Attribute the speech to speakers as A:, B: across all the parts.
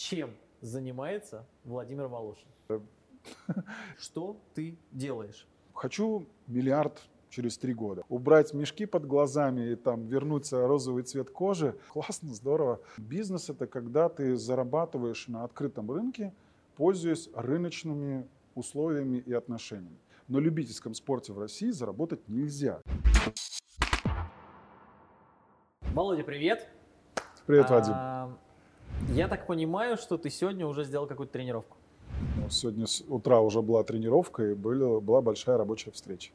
A: чем занимается Владимир Волошин. Что ты делаешь?
B: Хочу миллиард через три года. Убрать мешки под глазами и там вернуться розовый цвет кожи. Классно, здорово. Бизнес это когда ты зарабатываешь на открытом рынке, пользуясь рыночными условиями и отношениями. Но в любительском спорте в России заработать нельзя.
A: Володя, привет.
B: Привет, Вадим. А,
A: я так понимаю, что ты сегодня уже сделал какую-то тренировку.
B: Ну, сегодня с утра уже была тренировка и была, была большая рабочая встреча.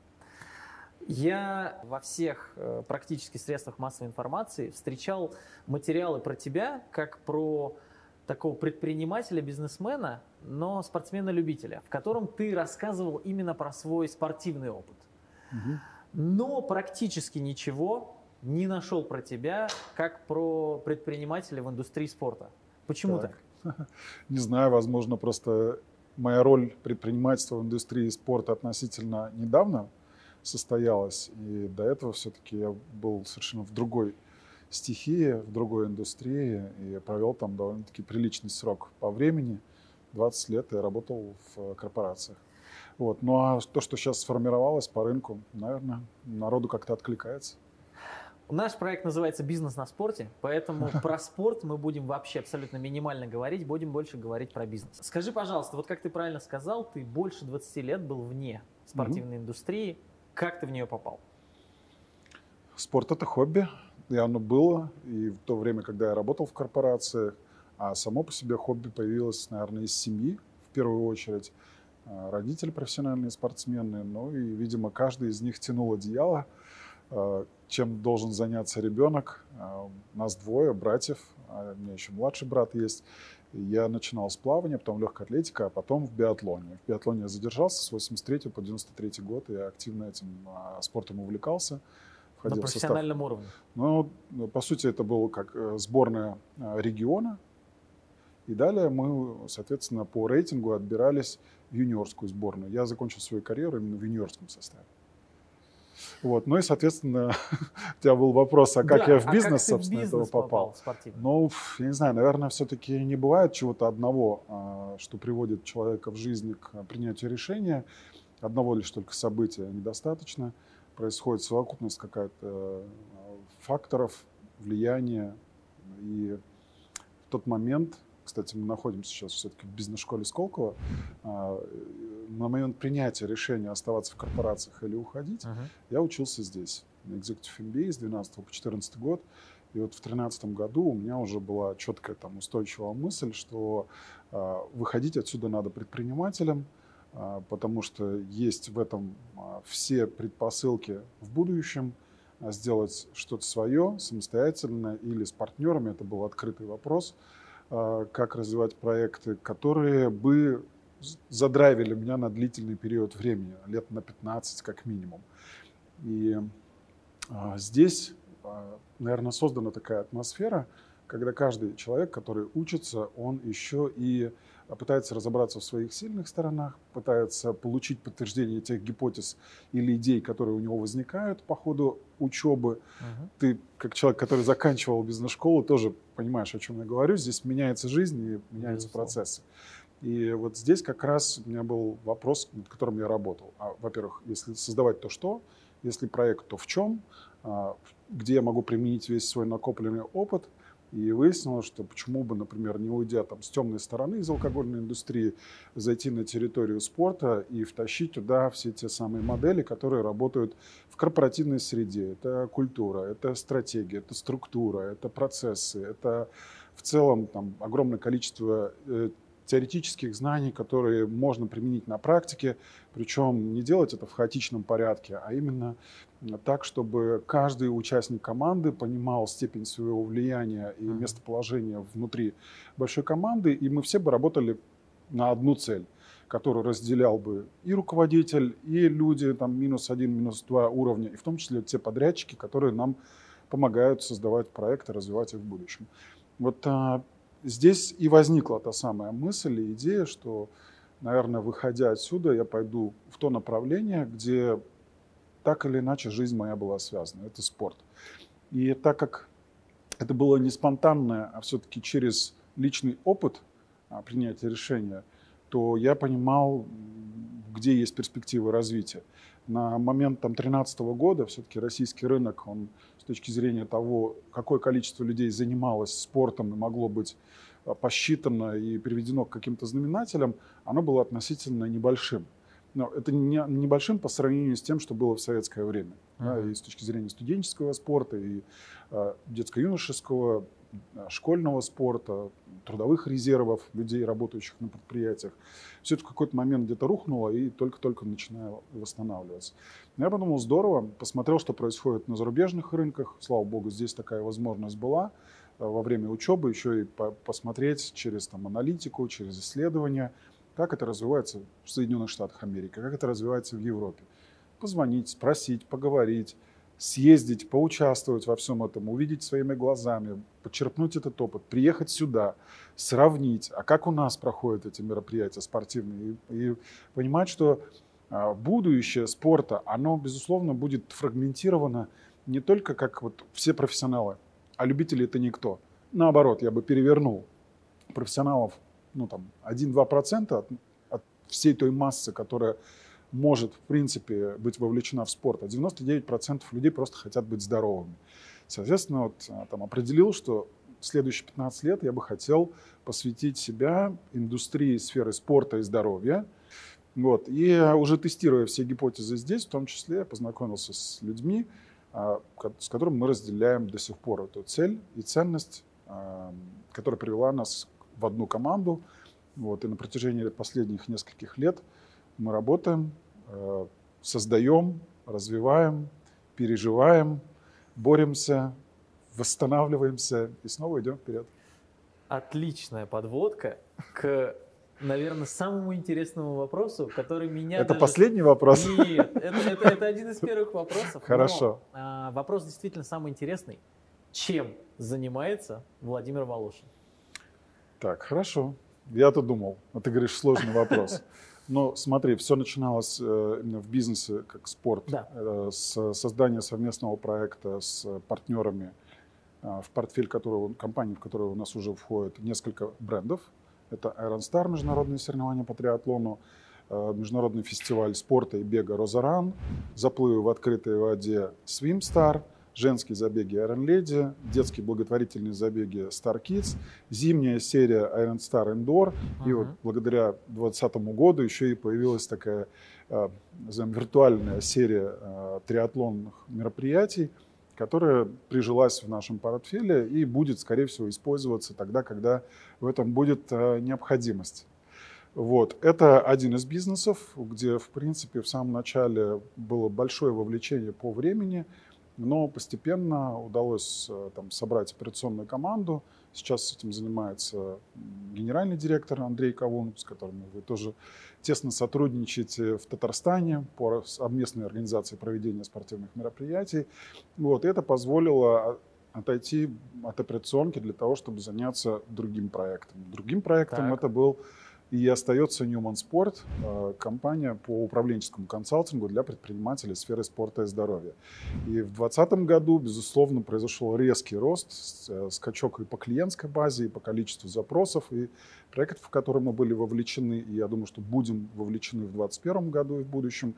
A: Я во всех э, практически средствах массовой информации встречал материалы про тебя как про такого предпринимателя, бизнесмена, но спортсмена-любителя, в котором ты рассказывал именно про свой спортивный опыт. Угу. Но практически ничего не нашел про тебя, как про предпринимателя в индустрии спорта. Почему так?
B: так? Не знаю, возможно, просто моя роль предпринимательства в индустрии спорта относительно недавно состоялась. И до этого все-таки я был совершенно в другой стихии, в другой индустрии и провел там довольно-таки приличный срок по времени. 20 лет я работал в корпорациях. Вот. Ну а то, что сейчас сформировалось по рынку, наверное, народу как-то откликается.
A: Наш проект называется «Бизнес на спорте», поэтому про спорт мы будем вообще абсолютно минимально говорить, будем больше говорить про бизнес. Скажи, пожалуйста, вот как ты правильно сказал, ты больше 20 лет был вне спортивной индустрии. Как ты в нее попал?
B: Спорт – это хобби, и оно было, и в то время, когда я работал в корпорации, а само по себе хобби появилось, наверное, из семьи в первую очередь. А, родители профессиональные спортсмены, ну и, видимо, каждый из них тянул одеяло, а, чем должен заняться ребенок. А, нас двое, братьев, а у меня еще младший брат есть. Я начинал с плавания, потом легкая атлетика, а потом в биатлоне. В биатлоне я задержался с 83 по 93 год. Я активно этим спортом увлекался.
A: На профессиональном уровне?
B: Ну, по сути, это было как э, сборная региона. И далее мы, соответственно, по рейтингу отбирались в юниорскую сборную. Я закончил свою карьеру именно в юниорском составе. Вот. Ну и, соответственно, у тебя был вопрос, а как да, я в бизнес, а собственно, в бизнес этого попал? попал ну, я не знаю, наверное, все-таки не бывает чего-то одного, а, что приводит человека в жизни к принятию решения. Одного лишь только события недостаточно. Происходит совокупность какая-то а, факторов, влияния. И в тот момент, кстати, мы находимся сейчас все-таки в бизнес-школе Сколково, а, на момент принятия решения оставаться в корпорациях или уходить, uh-huh. я учился здесь, на Executive MBA с 12 по 14 год. И вот в 2013 году у меня уже была четкая там устойчивая мысль, что э, выходить отсюда надо предпринимателем, э, потому что есть в этом э, все предпосылки в будущем э, сделать что-то свое самостоятельно или с партнерами. Это был открытый вопрос, э, как развивать проекты, которые бы задрайвили меня на длительный период времени, лет на 15 как минимум. И а, здесь, а, наверное, создана такая атмосфера, когда каждый человек, который учится, он еще и пытается разобраться в своих сильных сторонах, пытается получить подтверждение тех гипотез или идей, которые у него возникают по ходу учебы. Uh-huh. Ты, как человек, который заканчивал бизнес-школу, тоже понимаешь, о чем я говорю. Здесь меняется жизнь и меняются Безусловно. процессы. И вот здесь как раз у меня был вопрос, над которым я работал. А, во-первых, если создавать, то что? Если проект, то в чем? А, где я могу применить весь свой накопленный опыт? И выяснилось, что почему бы, например, не уйдя там с темной стороны из алкогольной индустрии, зайти на территорию спорта и втащить туда все те самые модели, которые работают в корпоративной среде. Это культура, это стратегия, это структура, это процессы, это в целом там огромное количество э, теоретических знаний, которые можно применить на практике, причем не делать это в хаотичном порядке, а именно так, чтобы каждый участник команды понимал степень своего влияния и местоположения внутри большой команды, и мы все бы работали на одну цель которую разделял бы и руководитель, и люди там минус один, минус два уровня, и в том числе те подрядчики, которые нам помогают создавать проекты, развивать их в будущем. Вот а, здесь и возникла та самая мысль и идея, что, наверное, выходя отсюда, я пойду в то направление, где так или иначе жизнь моя была связана. Это спорт. И так как это было не спонтанное, а все-таки через личный опыт а, принятия решения, то я понимал, где есть перспективы развития. На момент 2013 года все-таки российский рынок, он с точки зрения того, какое количество людей занималось спортом и могло быть а, посчитано и приведено к каким-то знаменателям, оно было относительно небольшим. Но это не, небольшим по сравнению с тем, что было в советское время. Uh-huh. Да, и с точки зрения студенческого спорта, и э, детско-юношеского, э, школьного спорта, трудовых резервов людей, работающих на предприятиях. Все это в какой-то момент где-то рухнуло и только-только начинало восстанавливаться. Я подумал, здорово, посмотрел, что происходит на зарубежных рынках. Слава богу, здесь такая возможность была э, во время учебы еще и по посмотреть через там, аналитику, через исследования – как это развивается в Соединенных Штатах Америки, как это развивается в Европе. Позвонить, спросить, поговорить, съездить, поучаствовать во всем этом, увидеть своими глазами, подчерпнуть этот опыт, приехать сюда, сравнить, а как у нас проходят эти мероприятия спортивные, и, и понимать, что а, будущее спорта, оно, безусловно, будет фрагментировано не только как вот все профессионалы, а любители это никто. Наоборот, я бы перевернул. Профессионалов ну, там, 1-2% от, от всей той массы, которая может, в принципе, быть вовлечена в спорт, а 99% людей просто хотят быть здоровыми. Соответственно, вот, а, там, определил, что следующие 15 лет я бы хотел посвятить себя индустрии сферы спорта и здоровья. Вот. И уже тестируя все гипотезы здесь, в том числе я познакомился с людьми, а, с которыми мы разделяем до сих пор эту цель и ценность, а, которая привела нас в одну команду. Вот, и на протяжении последних нескольких лет мы работаем, э, создаем, развиваем, переживаем, боремся, восстанавливаемся и снова идем вперед.
A: Отличная подводка к, наверное, самому интересному вопросу, который меня...
B: Это даже... последний вопрос?
A: Нет, это, это, это один из первых вопросов.
B: Хорошо.
A: Но, а, вопрос действительно самый интересный. Чем занимается Владимир Волошин?
B: Так, хорошо. Я-то думал, а ты говоришь сложный вопрос. Но смотри, все начиналось э, именно в бизнесе как спорт,
A: да.
B: Э, с создания совместного проекта с партнерами, э, в портфель которого, компании, в которую у нас уже входит несколько брендов. Это Iron Star, международные соревнования по триатлону, международный фестиваль спорта и бега «Розаран», заплывы в открытой воде «Swimstar», женские забеги Iron Lady, детские благотворительные забеги Star Kids, зимняя серия Iron Star Indoor. Uh-huh. И вот благодаря 2020 году еще и появилась такая э, назовем, виртуальная серия э, триатлонных мероприятий, которая прижилась в нашем портфеле и будет, скорее всего, использоваться тогда, когда в этом будет э, необходимость. Вот. Это один из бизнесов, где, в принципе, в самом начале было большое вовлечение по времени – но постепенно удалось э, там, собрать операционную команду. Сейчас этим занимается генеральный директор Андрей Кавун, с которым вы тоже тесно сотрудничаете в Татарстане по совместной организации проведения спортивных мероприятий. Вот, и это позволило отойти от операционки для того, чтобы заняться другим проектом. Другим проектом так. это был и остается Newman Sport, э, компания по управленческому консалтингу для предпринимателей сферы спорта и здоровья. И в 2020 году, безусловно, произошел резкий рост, э, скачок и по клиентской базе, и по количеству запросов, и проектов, в которые мы были вовлечены, и я думаю, что будем вовлечены в 2021 году и в будущем.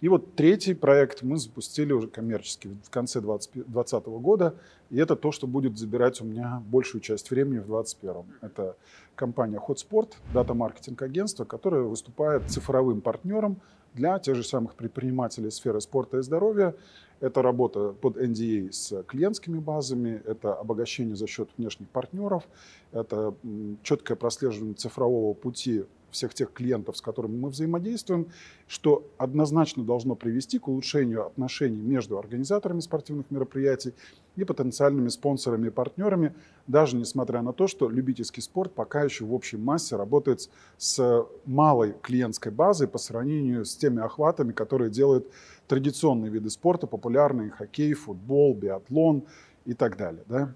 B: И вот третий проект мы запустили уже коммерчески в конце 2020 года. И это то, что будет забирать у меня большую часть времени в 2021. Это компания Hotsport, дата-маркетинг агентство, которое выступает цифровым партнером для тех же самых предпринимателей сферы спорта и здоровья. Это работа под NDA с клиентскими базами, это обогащение за счет внешних партнеров, это четкое прослеживание цифрового пути всех тех клиентов, с которыми мы взаимодействуем, что однозначно должно привести к улучшению отношений между организаторами спортивных мероприятий и потенциальными спонсорами и партнерами, даже несмотря на то, что любительский спорт пока еще в общей массе работает с малой клиентской базой по сравнению с теми охватами, которые делают традиционные виды спорта, популярные хоккей, футбол, биатлон и так далее. Да?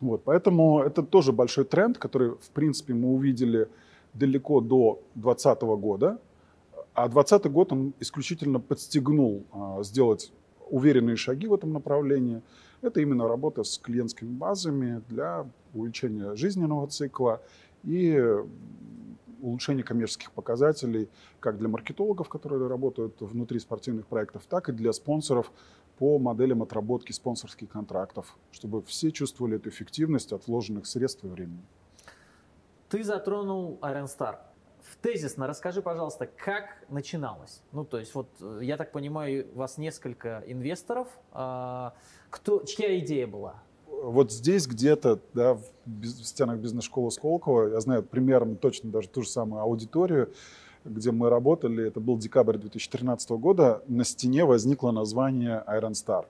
B: Вот, поэтому это тоже большой тренд, который, в принципе, мы увидели далеко до 2020 года, а 2020 год он исключительно подстегнул а, сделать уверенные шаги в этом направлении. Это именно работа с клиентскими базами для увеличения жизненного цикла и улучшение коммерческих показателей как для маркетологов, которые работают внутри спортивных проектов, так и для спонсоров по моделям отработки спонсорских контрактов, чтобы все чувствовали эту эффективность от вложенных средств и времени.
A: Ты затронул Iron Star. В тезисно расскажи, пожалуйста, как начиналось? Ну, то есть, вот э, я так понимаю, у вас несколько инвесторов. А, кто, чья идея была?
B: Вот здесь где-то, да, в, стенах бизнес-школы Сколково, я знаю примерно точно даже ту же самую аудиторию, где мы работали, это был декабрь 2013 года, на стене возникло название Iron Star.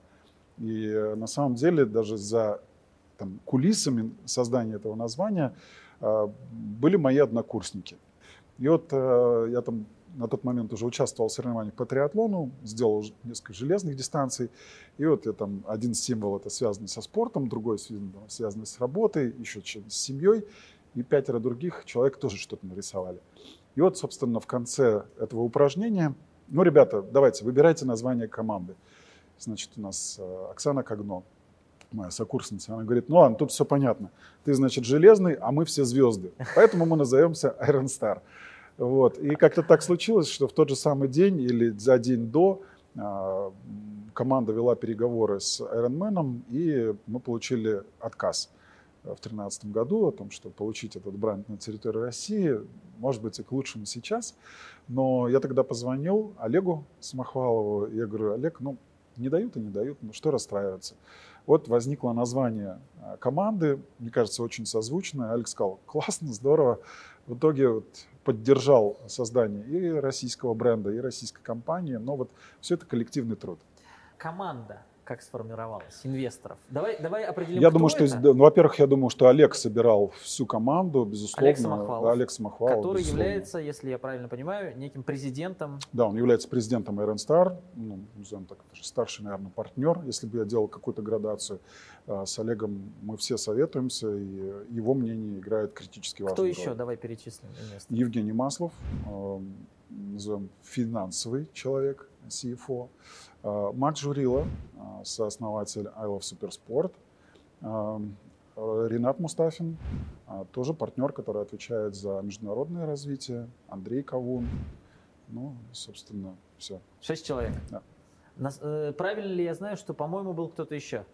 B: И э, на самом деле даже за там, кулисами создания этого названия были мои однокурсники. И вот э, я там на тот момент уже участвовал в соревнованиях по триатлону, сделал несколько железных дистанций. И вот я там один символ это связанный со спортом, другой связанный с работой, еще с семьей. И пятеро других человек тоже что-то нарисовали. И вот, собственно, в конце этого упражнения, ну, ребята, давайте, выбирайте название команды. Значит, у нас э, Оксана Когно, моя сокурсница, она говорит, ну ладно, тут все понятно. Ты, значит, железный, а мы все звезды. Поэтому мы назовемся Iron Star. Вот. И как-то так случилось, что в тот же самый день или за день до а, команда вела переговоры с Ironman, и мы получили отказ в 2013 году о том, что получить этот бренд на территории России, может быть, и к лучшему сейчас. Но я тогда позвонил Олегу Самохвалову, и я говорю, Олег, ну, не дают и не дают, ну что расстраиваться. Вот возникло название а, команды, мне кажется, очень созвучное. Алекс сказал, классно, здорово. В итоге вот поддержал создание и российского бренда, и российской компании, но вот все это коллективный труд.
A: Команда как сформировалась, инвесторов? Давай, давай определим,
B: Я думаю, что, ну, во-первых, я думаю, что Олег собирал всю команду, безусловно.
A: Олег Самохвалов,
B: да, Олег Самохвалов
A: который безусловно. является, если я правильно понимаю, неким президентом.
B: Да, он является президентом Iron Star, ну, назовем так, старший, наверное, партнер. Если бы я делал какую-то градацию а, с Олегом, мы все советуемся, и его мнение играет критически важную
A: Кто еще? Роль. Давай перечислим.
B: Инвестор. Евгений Маслов, назовем финансовый человек, CFO. А, Макс Журила, а, сооснователь I Love Supersport. А, Ренат Мустафин, тоже партнер, который отвечает за международное развитие. Андрей Кавун. Ну, собственно, все.
A: Шесть человек.
B: Да.
A: Э, правильно ли я знаю, что, по-моему, был кто-то еще?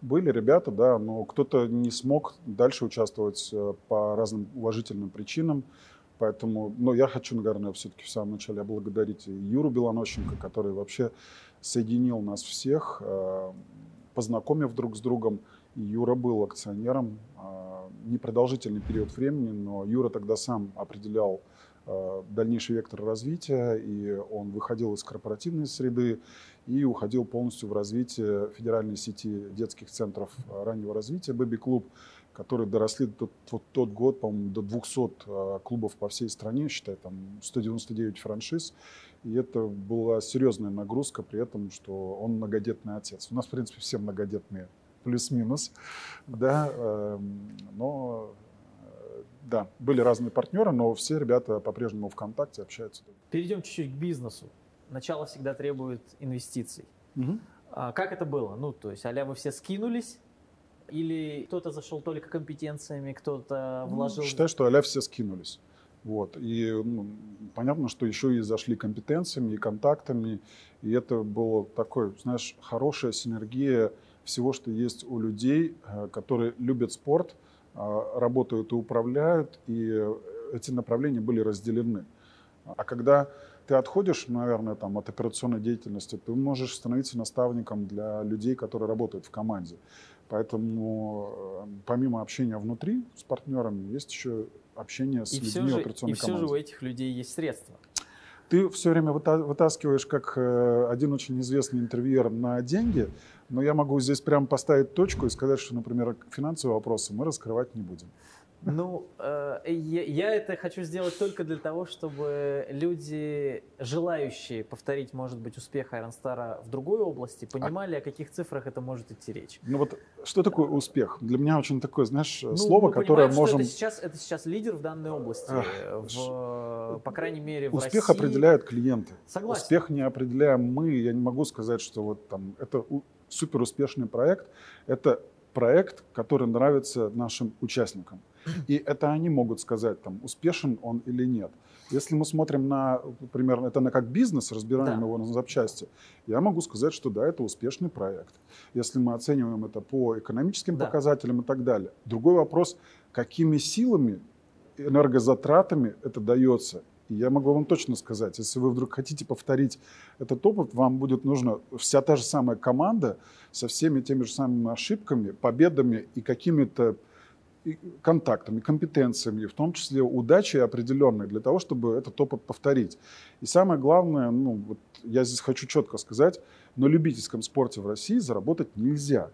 B: Были ребята, да, но кто-то не смог дальше участвовать э, по разным уважительным причинам. Поэтому, ну, я хочу, наверное, все-таки в самом начале поблагодарить Юру Белонощенко, который вообще соединил нас всех, э, познакомив друг с другом. Юра был акционером э, непродолжительный период времени, но Юра тогда сам определял э, дальнейший вектор развития, и он выходил из корпоративной среды и уходил полностью в развитие федеральной сети детских центров раннего развития «Бэби Клуб», которые доросли тот, вот тот год, по-моему, до 200 клубов по всей стране, считай, там 199 франшиз. И это была серьезная нагрузка при этом, что он многодетный отец. У нас, в принципе, все многодетные, плюс-минус, да, эм, но э, да, были разные партнеры, но все ребята по-прежнему ВКонтакте общаются.
A: Перейдем чуть-чуть к бизнесу. Начало всегда требует инвестиций. Угу. А как это было? Ну, то есть, а вы все скинулись, или кто-то зашел только компетенциями, кто-то ну, вложил... Ну,
B: считаю, что а все скинулись. Вот. И ну, понятно, что еще и зашли компетенциями и контактами. И это было такой, знаешь, хорошая синергия всего, что есть у людей, э, которые любят спорт, э, работают и управляют, и эти направления были разделены. А когда ты отходишь, наверное, там, от операционной деятельности, ты можешь становиться наставником для людей, которые работают в команде. Поэтому э, помимо общения внутри с партнерами, есть еще общение с и людьми
A: же,
B: операционной
A: И все же у этих людей есть средства.
B: Ты все время вытаскиваешь как э, один очень известный интервьюер на деньги, но я могу здесь прямо поставить точку и сказать, что, например, финансовые вопросы мы раскрывать не будем.
A: Ну, э, я, я это хочу сделать только для того, чтобы люди, желающие повторить, может быть, успех Айронстара в другой области, понимали, а... о каких цифрах это может идти речь.
B: Ну вот, что такое успех? Для меня очень такое, знаешь, ну, слово, которое можем...
A: это сейчас, это сейчас лидер в данной области, Ах, в, по крайней мере, в
B: Успех
A: России.
B: определяют клиенты.
A: Согласен.
B: Успех не определяем мы. Я не могу сказать, что вот там это супер успешный проект. Это проект, который нравится нашим участникам. И это они могут сказать, там, успешен он или нет. Если мы смотрим на, например, это на как бизнес, разбираем да. его на запчасти, я могу сказать, что да, это успешный проект. Если мы оцениваем это по экономическим да. показателям и так далее. Другой вопрос, какими силами, энергозатратами это дается. Я могу вам точно сказать, если вы вдруг хотите повторить этот опыт, вам будет нужна вся та же самая команда со всеми теми же самыми ошибками, победами и какими-то контактами, компетенциями, в том числе удачей определенной для того, чтобы этот опыт повторить. И самое главное, ну, вот я здесь хочу четко сказать, на любительском спорте в России заработать нельзя.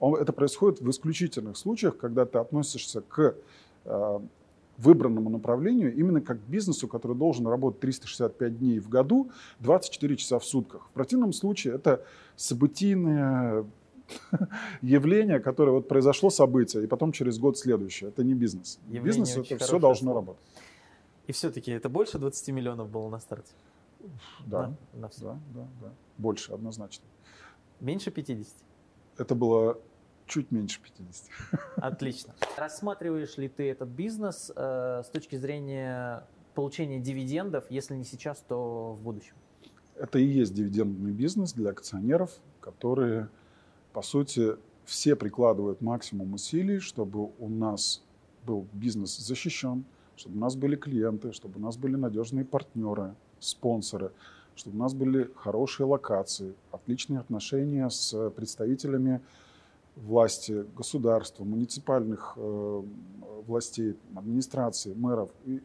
B: Это происходит в исключительных случаях, когда ты относишься к э, выбранному направлению именно как бизнесу, который должен работать 365 дней в году, 24 часа в сутках. В противном случае это событийное явление, которое вот произошло событие, и потом через год следующее. Это не бизнес. Явление бизнес это все должно слово. работать.
A: И все-таки это больше 20 миллионов было на старте?
B: Да, на, на да, да, да. Больше, однозначно.
A: Меньше 50?
B: Это было чуть меньше 50.
A: Отлично. Рассматриваешь ли ты этот бизнес э, с точки зрения получения дивидендов, если не сейчас, то в будущем?
B: Это и есть дивидендный бизнес для акционеров, которые по сути, все прикладывают максимум усилий, чтобы у нас был бизнес защищен, чтобы у нас были клиенты, чтобы у нас были надежные партнеры, спонсоры, чтобы у нас были хорошие локации, отличные отношения с представителями власти, государства, муниципальных э, властей, администрации, мэров и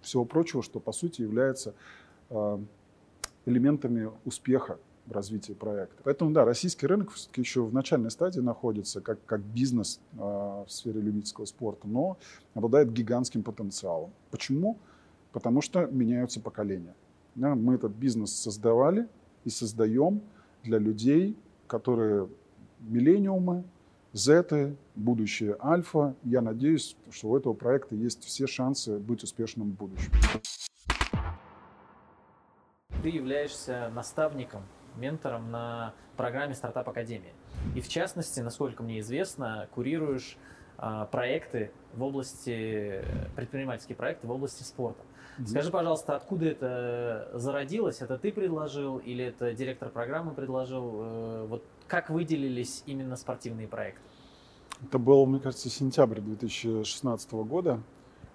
B: всего прочего, что по сути является э, элементами успеха в развитии проекта. Поэтому, да, российский рынок все-таки еще в начальной стадии находится как, как бизнес э, в сфере любительского спорта, но обладает гигантским потенциалом. Почему? Потому что меняются поколения. Да, мы этот бизнес создавали и создаем для людей, которые миллениумы, зеты, будущее альфа. Я надеюсь, что у этого проекта есть все шансы быть успешным в будущем.
A: Ты являешься наставником ментором на программе Стартап Академия. И в частности, насколько мне известно, курируешь а, проекты в области, предпринимательские проекты в области спорта. Mm-hmm. Скажи, пожалуйста, откуда это зародилось? Это ты предложил или это директор программы предложил? Э, вот как выделились именно спортивные проекты?
B: Это был, мне кажется, сентябрь 2016 года,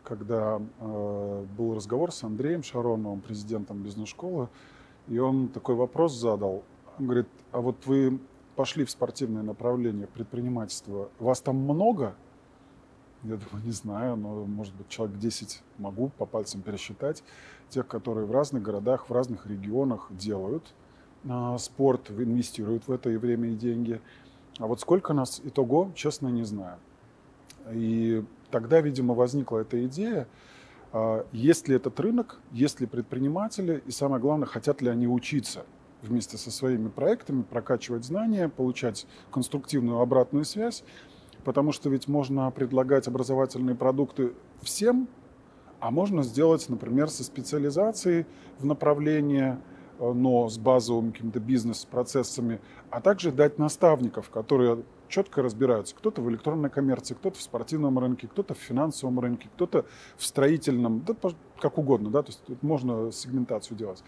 B: когда э, был разговор с Андреем Шароновым, президентом бизнес-школы, и он такой вопрос задал. Он говорит, а вот вы пошли в спортивное направление предпринимательства, вас там много? Я думаю, не знаю, но, может быть, человек 10 могу по пальцам пересчитать. Тех, которые в разных городах, в разных регионах делают спорт, инвестируют в это и время, и деньги. А вот сколько нас итого, честно, не знаю. И тогда, видимо, возникла эта идея, а, есть ли этот рынок, есть ли предприниматели, и самое главное, хотят ли они учиться вместе со своими проектами, прокачивать знания, получать конструктивную обратную связь, потому что ведь можно предлагать образовательные продукты всем, а можно сделать, например, со специализацией в направлении, но с базовыми какими-то бизнес-процессами, а также дать наставников, которые четко разбираются. Кто-то в электронной коммерции, кто-то в спортивном рынке, кто-то в финансовом рынке, кто-то в строительном, да, как угодно, да, то есть тут можно сегментацию делать.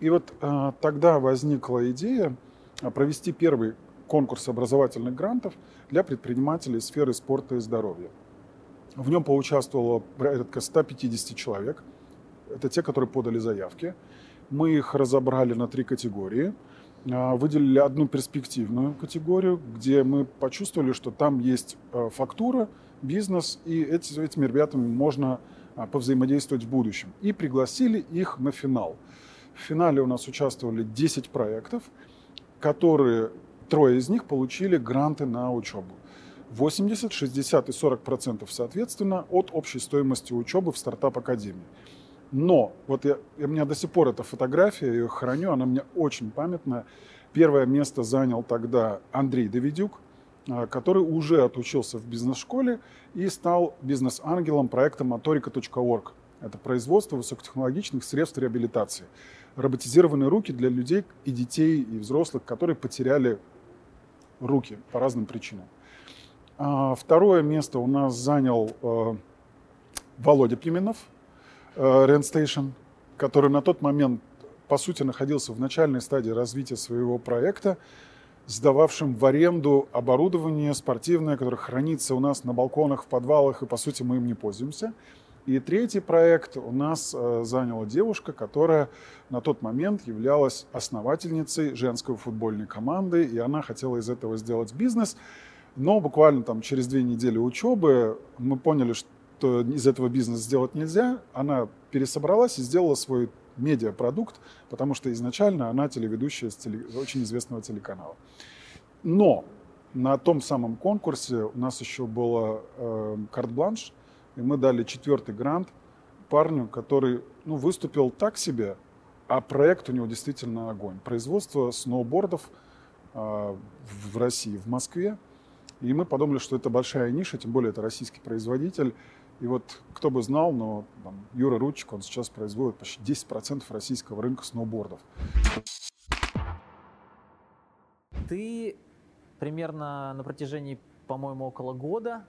B: И вот а, тогда возникла идея а, провести первый конкурс образовательных грантов для предпринимателей сферы спорта и здоровья. В нем поучаствовало порядка 150 человек. Это те, которые подали заявки. Мы их разобрали на три категории – а, выделили одну перспективную категорию, где мы почувствовали, что там есть а, фактура, бизнес, и эти, этими ребятами можно а, повзаимодействовать в будущем. И пригласили их на финал. В финале у нас участвовали 10 проектов, которые, трое из них получили гранты на учебу. 80, 60 и 40 процентов, соответственно, от общей стоимости учебы в стартап-академии. Но вот я, у меня до сих пор эта фотография, я ее храню, она мне очень памятная. Первое место занял тогда Андрей Давидюк, а, который уже отучился в бизнес-школе и стал бизнес-ангелом проекта motorica.org. Это производство высокотехнологичных средств реабилитации. Роботизированные руки для людей и детей, и взрослых, которые потеряли руки по разным причинам. А, второе место у нас занял э, Володя Пименов, Ренстейшн, который на тот момент, по сути, находился в начальной стадии развития своего проекта, сдававшим в аренду оборудование спортивное, которое хранится у нас на балконах, в подвалах, и, по сути, мы им не пользуемся. И третий проект у нас э, заняла девушка, которая на тот момент являлась основательницей женской футбольной команды, и она хотела из этого сделать бизнес. Но буквально там через две недели учебы мы поняли, что из этого бизнес сделать нельзя. Она пересобралась и сделала свой медиапродукт, потому что изначально она телеведущая с теле... очень известного телеканала. Но на том самом конкурсе у нас еще было э, карт-бланш, и мы дали четвертый грант парню, который ну, выступил так себе, а проект у него действительно огонь. Производство сноубордов э, в России, в Москве. И мы подумали, что это большая ниша, тем более это российский производитель. И вот кто бы знал, но там, Юра Ручик, он сейчас производит почти 10% российского рынка сноубордов.
A: Ты примерно на протяжении, по-моему, около года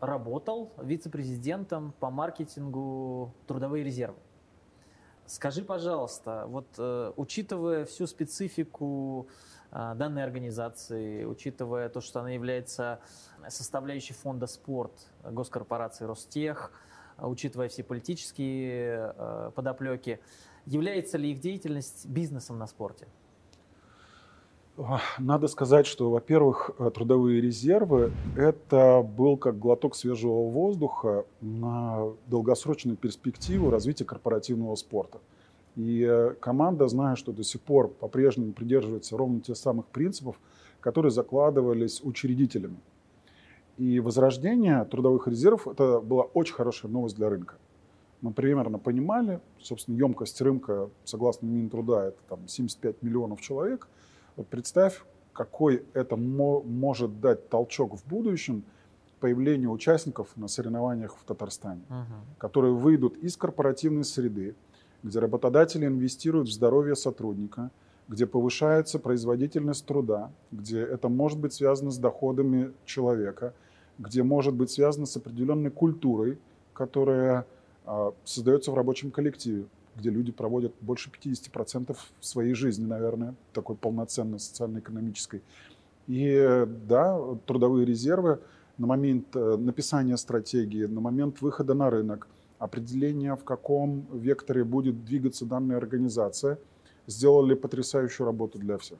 A: работал вице-президентом по маркетингу трудовые резервы. Скажи, пожалуйста, вот э, учитывая всю специфику данной организации, учитывая то, что она является составляющей фонда спорт госкорпорации Ростех, учитывая все политические э, подоплеки, является ли их деятельность бизнесом на спорте?
B: Надо сказать, что, во-первых, трудовые резервы – это был как глоток свежего воздуха на долгосрочную перспективу развития корпоративного спорта. И э, команда, зная, что до сих пор по-прежнему придерживается ровно тех самых принципов, которые закладывались учредителями. И возрождение трудовых резервов – это была очень хорошая новость для рынка. Мы примерно понимали, собственно, емкость рынка, согласно Минтруда, это там 75 миллионов человек – вот представь, какой это мо- может дать толчок в будущем появлению участников на соревнованиях в Татарстане, uh-huh. которые выйдут из корпоративной среды, где работодатели инвестируют в здоровье сотрудника, где повышается производительность труда, где это может быть связано с доходами человека, где может быть связано с определенной культурой, которая а, создается в рабочем коллективе где люди проводят больше 50% своей жизни, наверное, такой полноценной социально-экономической. И да, трудовые резервы на момент э, написания стратегии, на момент выхода на рынок, определения, в каком векторе будет двигаться данная организация, сделали потрясающую работу для всех.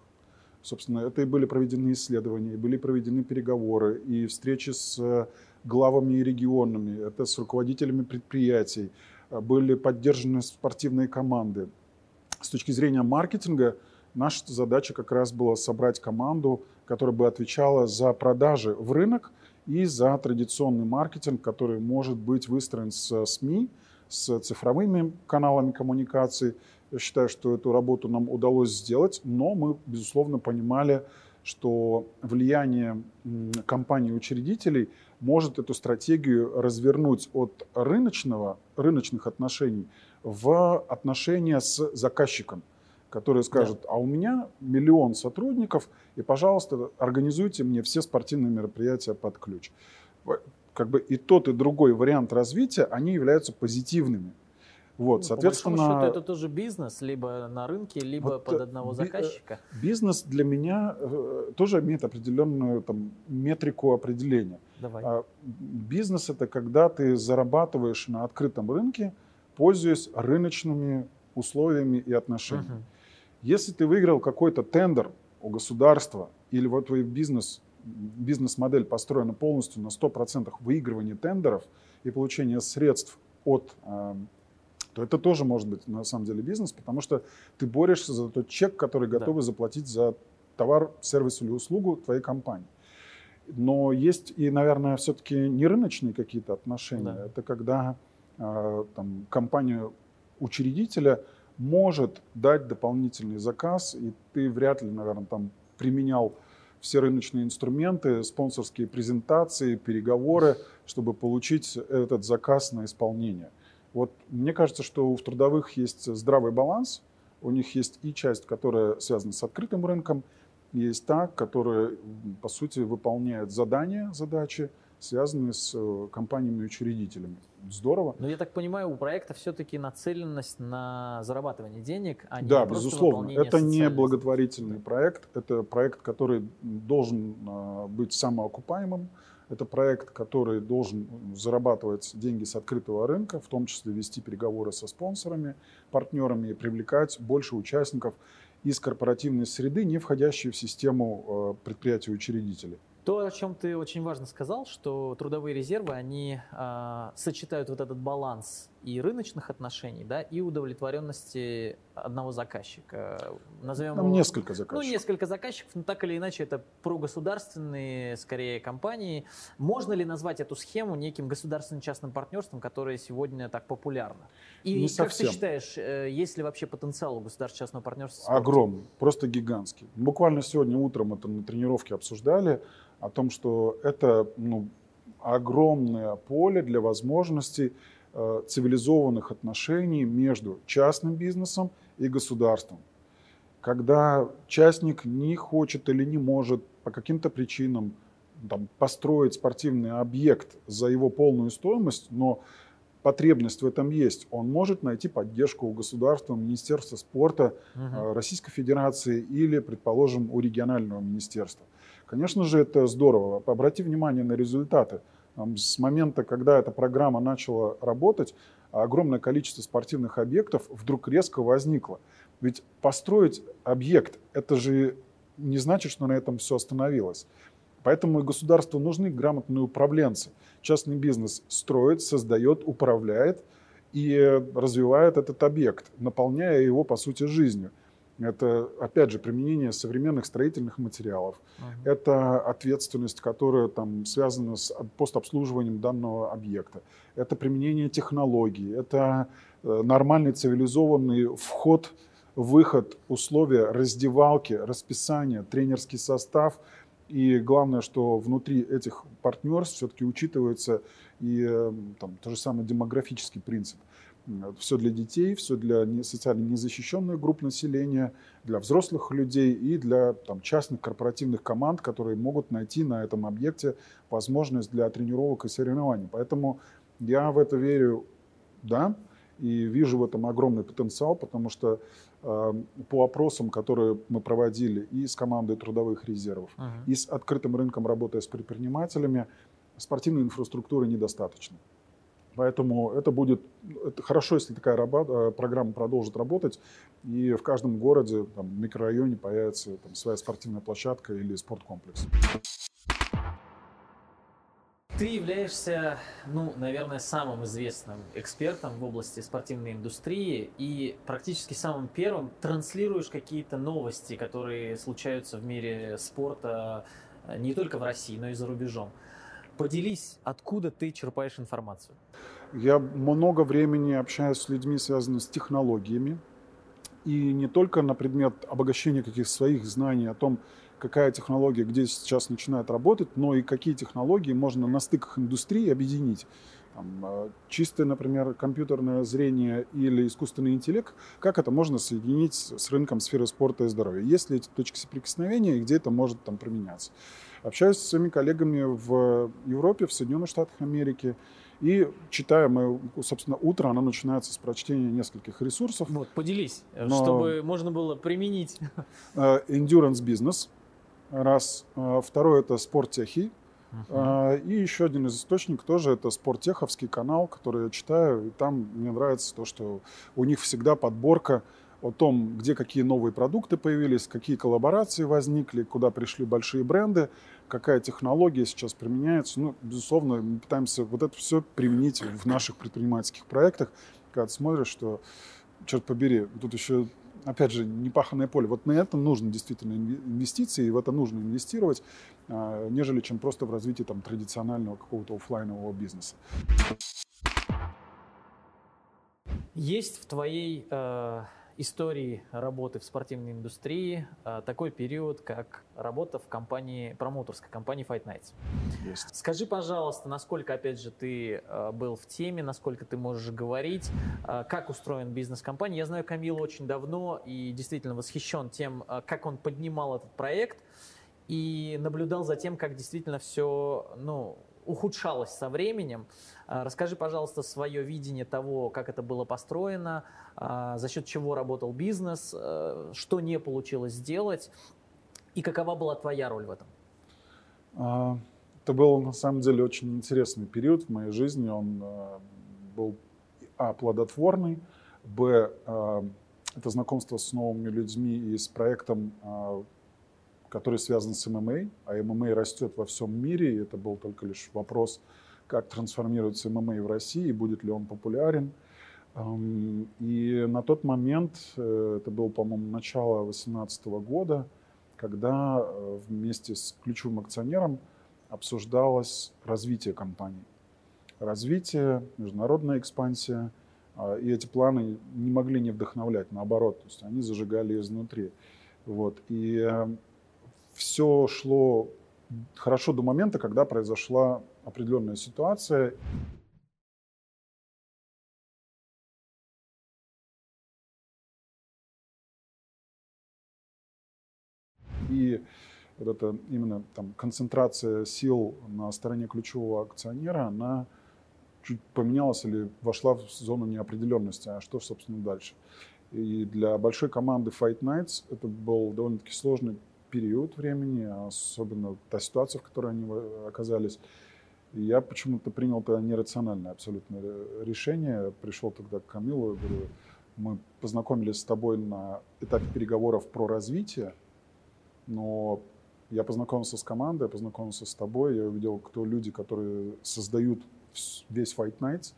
B: Собственно, это и были проведены исследования, и были проведены переговоры, и встречи с э, главами и регионами, это с руководителями предприятий, Э, были поддержаны спортивные команды. С точки зрения маркетинга, наша задача как раз была собрать команду, которая бы отвечала за продажи в рынок и за традиционный маркетинг, который может быть выстроен с СМИ, с цифровыми каналами коммуникации. Я считаю, что эту работу нам удалось сделать, но мы, безусловно, понимали, что влияние компаний-учредителей может эту стратегию развернуть от рыночного, рыночных отношений в отношения с заказчиком, который скажет, да. а у меня миллион сотрудников, и, пожалуйста, организуйте мне все спортивные мероприятия под ключ. Как бы и тот, и другой вариант развития, они являются позитивными. Вот,
A: ну,
B: соответственно,
A: по счету, это тоже бизнес, либо на рынке, либо вот, под одного би- заказчика.
B: Бизнес для меня э, тоже имеет определенную там, метрику определения.
A: Давай. А,
B: бизнес это когда ты зарабатываешь на открытом рынке, пользуясь рыночными условиями и отношениями. Угу. Если ты выиграл какой-то тендер у государства или вот твой бизнес, бизнес-модель построена полностью на 100% выигрывания тендеров и получения средств от то это тоже может быть на самом деле бизнес, потому что ты борешься за тот чек, который готовы да. заплатить за товар, сервис или услугу твоей компании. Но есть и, наверное, все-таки не рыночные какие-то отношения. Да. Это когда э, там, компания учредителя может дать дополнительный заказ, и ты вряд ли, наверное, там применял все рыночные инструменты, спонсорские презентации, переговоры, чтобы получить этот заказ на исполнение. Вот мне кажется, что у трудовых есть здравый баланс, у них есть и часть, которая связана с открытым рынком, есть та, которая, по сути, выполняет задания, задачи, связанные с э, компаниями-учредителями. Здорово.
A: Но я так понимаю, у проекта все-таки нацеленность на зарабатывание денег, а не
B: да, безусловно. Это не благотворительный проект. Это проект, который должен э, быть самоокупаемым. Это проект, который должен зарабатывать деньги с открытого рынка, в том числе вести переговоры со спонсорами, партнерами и привлекать больше участников из корпоративной среды, не входящие в систему э, предприятий-учредителей.
A: То, о чем ты очень важно сказал, что трудовые резервы, они а, сочетают вот этот баланс и рыночных отношений, да, и удовлетворенности одного заказчика. Назовем
B: Там
A: его-
B: несколько
A: Ну,
B: заказчиков.
A: несколько заказчиков, но так или иначе это прогосударственные, скорее, компании. Можно ли назвать эту схему неким государственно-частным партнерством, которое сегодня так популярно? И
B: Не
A: как
B: совсем.
A: ты считаешь, э, есть ли вообще потенциал у государственно-частного партнерства?
B: Огромный, просто гигантский. Буквально сегодня утром это на тренировке обсуждали о том, что это ну, огромное поле для возможностей цивилизованных отношений между частным бизнесом и государством. Когда частник не хочет или не может по каким-то причинам там, построить спортивный объект за его полную стоимость, но потребность в этом есть, он может найти поддержку у государства, Министерства спорта, э, Российской Федерации или, предположим, у регионального министерства. Конечно же, это здорово. Обрати внимание на результаты. С момента, когда эта программа начала работать, огромное количество спортивных объектов вдруг резко возникло. Ведь построить объект, это же не значит, что на этом все остановилось. Поэтому и государству нужны грамотные управленцы. Частный бизнес строит, создает, управляет и развивает этот объект, наполняя его, по сути, жизнью. Это, опять же, применение современных строительных материалов.
A: Мгм.
B: Это ответственность, которая там связана с постобслуживанием данного объекта. Это применение технологий. Это э, нормальный цивилизованный вход, выход, условия раздевалки, расписание, тренерский состав. И главное, что внутри этих партнерств все-таки учитывается и э, там, тот же самый демографический принцип. Все для детей, все для социально незащищенных групп населения, для взрослых людей и для там, частных корпоративных команд, которые могут найти на этом объекте возможность для тренировок и соревнований. Поэтому я в это верю, да, и вижу в этом огромный потенциал, потому что э, по опросам, которые мы проводили и с командой трудовых резервов,
A: Мгм.
B: и с открытым рынком, работая с предпринимателями, спортивной инфраструктуры недостаточно. Поэтому это будет это хорошо, если такая раба- э, программа продолжит работать, и в каждом городе, там, микрорайоне появится там, своя спортивная площадка или спорткомплекс.
A: Ты являешься, ну, наверное, самым известным экспертом в области спортивной индустрии и практически самым первым транслируешь какие-то новости, которые случаются в мире спорта э, не только в России, но и за рубежом. Поделись, откуда ты черпаешь информацию?
B: Я много времени общаюсь с людьми, связанными с технологиями, и не только на предмет обогащения каких-то своих знаний о том, какая технология где сейчас начинает работать, но и какие технологии можно на стыках индустрии объединить. Там, э, чистое, например, компьютерное зрение или искусственный интеллект, как это можно соединить с рынком сферы спорта и здоровья? Есть ли эти точки соприкосновения и где это может там применяться? Общаюсь с своими коллегами в Европе, в Соединенных Штатах Америки, и читаю, мы, собственно, утро, оно начинается с прочтения нескольких ресурсов.
A: Вот, поделись, э,
B: Но-
A: чтобы можно было применить.
B: Э, Endurance Business, раз. Э, Второй – это спорттехи. Э, И еще один из источников тоже это спорттеховский канал, который я читаю. И там мне нравится то, что у них всегда подборка о том, где какие новые продукты появились, какие коллаборации возникли, куда пришли большие бренды, какая технология сейчас применяется. Ну, безусловно, мы пытаемся вот это все применить в наших предпринимательских проектах, когда ты смотришь, что, черт побери, тут еще опять же, непаханное поле. Вот на это нужно действительно инве- инвестиции, и в это нужно инвестировать, а, нежели чем просто в развитие там, традиционального какого-то оффлайнового бизнеса.
A: Есть в твоей э, истории работы в спортивной индустрии э, такой период, как работа в компании, промоутерской компании Fight Nights. Есть. Скажи, пожалуйста, насколько, опять же, ты э, был в теме, насколько ты можешь говорить, э, как устроен бизнес компании. Я знаю Камилу очень давно и действительно восхищен тем, как он поднимал этот проект и наблюдал за тем, как действительно все, ну, ухудшалось со временем. А, расскажи, пожалуйста, свое видение того, как это было построено, а, за счет чего работал бизнес, а, что не получилось сделать и какова была твоя роль в этом?
B: Это был на самом деле очень интересный период в моей жизни. Он был а плодотворный, б это знакомство с новыми людьми и с проектом который связан с ММА, а ММА растет во всем мире, и это был только лишь вопрос, как трансформируется ММА в России, и будет ли он популярен. И на тот момент, э, это было, по-моему, начало 2018 года, когда э, вместе с ключевым акционером обсуждалось развитие компании. Развитие, международная экспансия, а, и эти планы не могли не вдохновлять, наоборот, то есть они зажигали изнутри. Вот. И э, все шло хорошо до момента, когда произошла определенная ситуация. И вот эта именно там концентрация сил на стороне ключевого акционера, она чуть поменялась или вошла в зону неопределенности, а что, собственно, дальше. И для большой команды Fight Nights это был довольно-таки сложный период времени, особенно та ситуация, в которой они оказались. Я почему-то принял это нерациональное абсолютно решение. Пришел тогда к Камилу и говорю, мы познакомились с тобой на этапе переговоров про развитие, но я познакомился с командой, я познакомился с тобой, я увидел, кто люди, которые создают весь Fight Nights.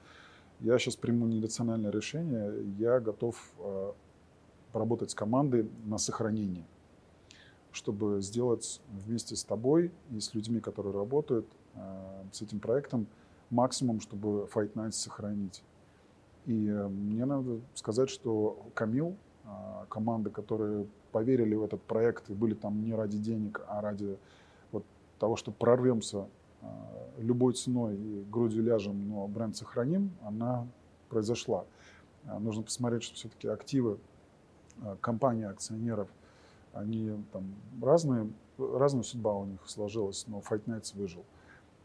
B: Я сейчас приму нерациональное решение, я готов поработать с командой на сохранение чтобы сделать вместе с тобой и с людьми, которые работают э, с этим проектом, максимум, чтобы Fight Nights сохранить. И э, мне надо сказать, что Камил, э, команды, которые поверили в этот проект и были там не ради денег, а ради вот того, что прорвемся любой ценой и грудью ляжем, но бренд сохраним, она произошла. Нужно посмотреть, что все-таки активы компании, акционеров они там разные, разная судьба у них сложилась, но Fight Nights выжил.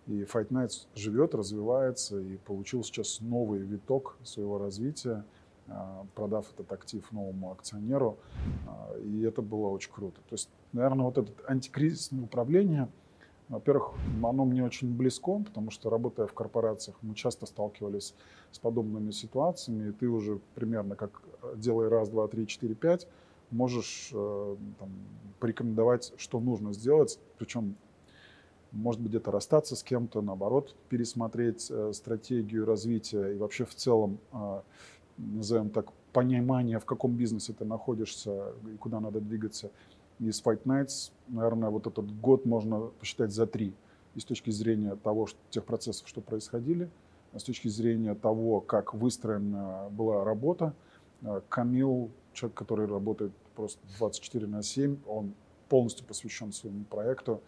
B: И Fight Nights живет, развивается и получил сейчас новый виток своего развития, а, продав этот актив новому акционеру. А, и это было очень круто. То есть, наверное, вот это антикризисное управление, во-первых, оно мне очень близко, потому что работая в корпорациях, мы часто сталкивались с подобными ситуациями, и ты уже примерно как делай раз, два, три, четыре, пять, можешь э, там, порекомендовать, что нужно сделать, причем может быть где-то расстаться с кем-то, наоборот, пересмотреть э, стратегию развития и вообще в целом, э, назовем так, понимание, в каком бизнесе ты находишься и куда надо двигаться. И с Fight Nights, наверное, вот этот год можно посчитать за три. И с точки зрения того, что, тех процессов, что происходили, с точки зрения того, как выстроена была работа, Камил, человек, который работает просто 24 на 7, он полностью посвящен своему проекту.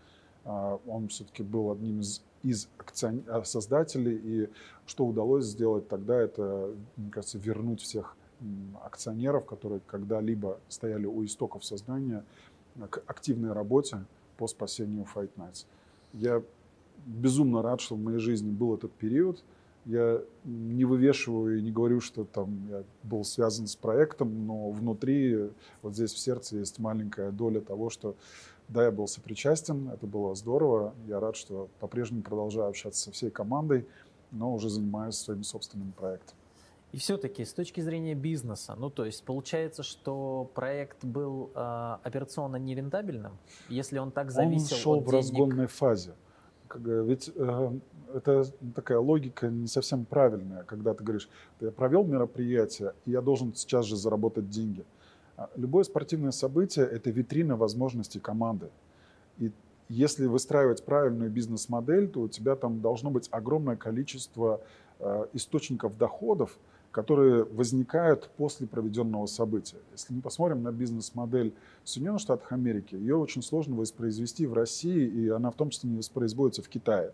B: А, он все-таки был одним из, из акцион... А, создателей, и что удалось сделать тогда, это, мне кажется, вернуть всех акционеров, которые когда-либо стояли у истоков создания, к активной работе по спасению Fight Nights. Я безумно рад, что в моей жизни был этот период – я не вывешиваю и не говорю, что там я был связан с проектом, но внутри, вот здесь в сердце есть маленькая доля того, что да, я был сопричастен, это было здорово. Я рад, что по-прежнему продолжаю общаться со всей командой, но уже занимаюсь своим собственным проектом.
A: И все-таки с точки зрения бизнеса, ну то есть получается, что проект был э, операционно нерентабельным, если он так зависел
B: он шел
A: от
B: в денег... разгонной фазе. Ведь э, это такая логика не совсем правильная, когда ты говоришь, я провел мероприятие, и я должен сейчас же заработать деньги. А любое спортивное событие – это витрина возможностей команды. И если выстраивать правильную бизнес-модель, то у тебя там должно быть огромное количество э, источников доходов, которые возникают после проведенного события. Если мы посмотрим на бизнес-модель Соединенных Штатов Америки, ее очень сложно воспроизвести в России, и она в том числе не воспроизводится в Китае.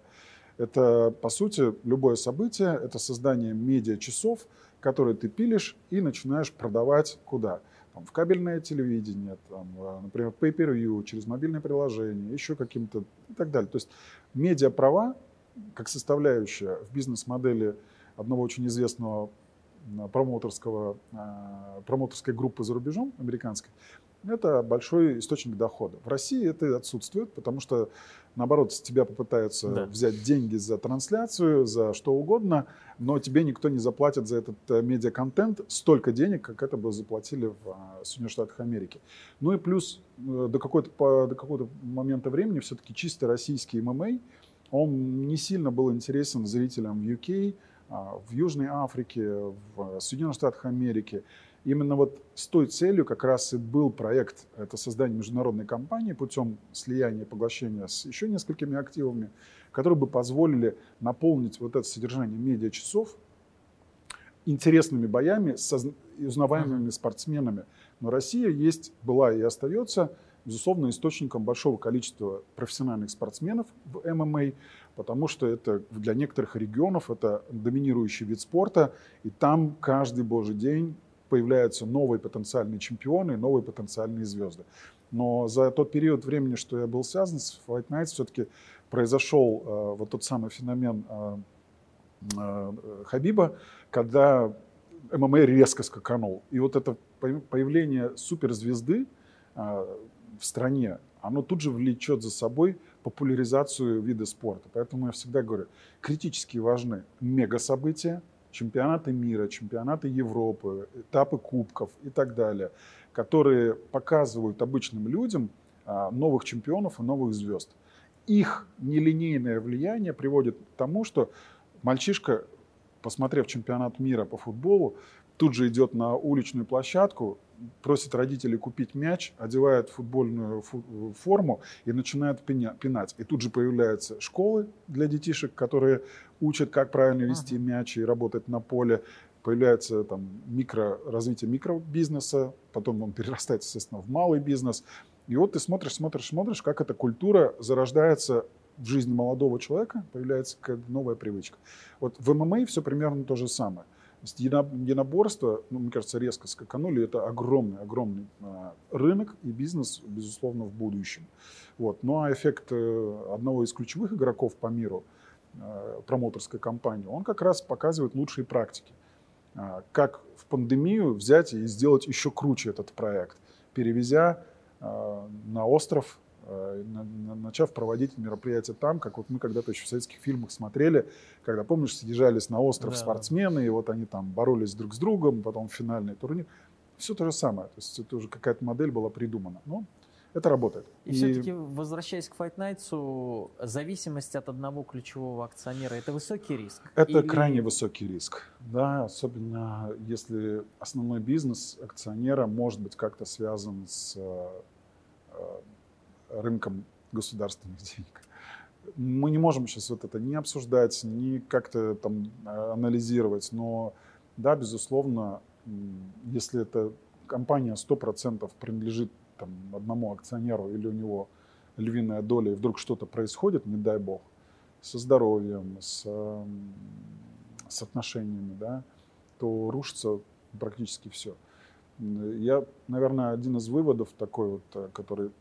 B: Это, по сути, любое событие, это создание медиа-часов, которые ты пилишь и начинаешь продавать куда? Там, в кабельное телевидение, там, э, например, pay-per-view, через мобильное приложение, еще каким-то и так далее. То есть медиа-права, как составляющая в бизнес-модели одного очень известного промоутерского, а, промоутерской группы за рубежом, американской, это большой источник дохода. В России это отсутствует, потому что, наоборот, с тебя попытаются да. взять деньги за трансляцию, за что угодно, но тебе никто не заплатит за этот э, медиаконтент столько денег, как это бы заплатили в а, Соединенных Штатах Америки. Ну и плюс э, до какого-то, до какого-то момента времени все-таки чисто российский ММА, он не сильно был интересен зрителям в UK, а, в Южной Африке, в Соединенных Штатах Америки. Именно вот с той целью как раз и был проект, это создание международной компании путем слияния и поглощения с еще несколькими активами, которые бы позволили наполнить вот это содержание медиа-часов интересными боями с узнаваемыми спортсменами. Но Россия есть, была и остается, безусловно, источником большого количества профессиональных спортсменов в ММА, потому что это для некоторых регионов это доминирующий вид спорта, и там каждый божий день появляются новые потенциальные чемпионы, новые потенциальные звезды. Но за тот период времени, что я был связан с Fight Nights, все-таки произошел э, вот тот самый феномен э, э, Хабиба, когда ММА резко скаканул. И вот это появление суперзвезды э, в стране, оно тут же влечет за собой популяризацию вида спорта. Поэтому я всегда говорю, критически важны мега-события, чемпионаты мира, чемпионаты Европы, этапы кубков и так далее, которые показывают обычным людям а, новых чемпионов и новых звезд. Их нелинейное влияние приводит к тому, что мальчишка, посмотрев чемпионат мира по футболу, тут же идет на уличную площадку, просит родителей купить мяч, одевает футбольную форму и начинает пинать. И тут же появляются школы для детишек, которые учат, как правильно вести ага. мяч и работать на поле. Появляется там микро, развитие микробизнеса, потом он перерастает, естественно, в малый бизнес. И вот ты смотришь, смотришь, смотришь, как эта культура зарождается в жизни молодого человека, появляется какая-то новая привычка. Вот в ММА все примерно то же самое. Единоборство, ну, мне кажется, резко скаканули. Это огромный, огромный а, рынок и бизнес, безусловно, в будущем. Вот. Ну а эффект э, одного из ключевых игроков по миру, а, промоутерской компании, он как раз показывает лучшие практики. А, как в пандемию взять и сделать еще круче этот проект, перевезя на остров начав проводить мероприятия там, как вот мы когда-то еще в советских фильмах смотрели, когда, помнишь, съезжались на остров да, спортсмены, и вот они там боролись друг с другом, потом финальный турнир. Все то же самое. То есть это уже какая-то модель была придумана. Но это работает.
A: И, и... все-таки, возвращаясь к Fight Nights, зависимость от одного ключевого акционера – это высокий риск?
B: Это Или... крайне высокий риск. Да, особенно если основной бизнес акционера может быть как-то связан с э, рынком государственных денег. Мы не можем сейчас вот это не обсуждать, не как-то там анализировать, но да, безусловно, если эта компания 100% принадлежит там, одному акционеру или у него львиная доля, и вдруг что-то происходит, не дай бог, со здоровьем, с, с отношениями, да, то рушится практически все. Я, наверное, один из выводов такой вот, э, который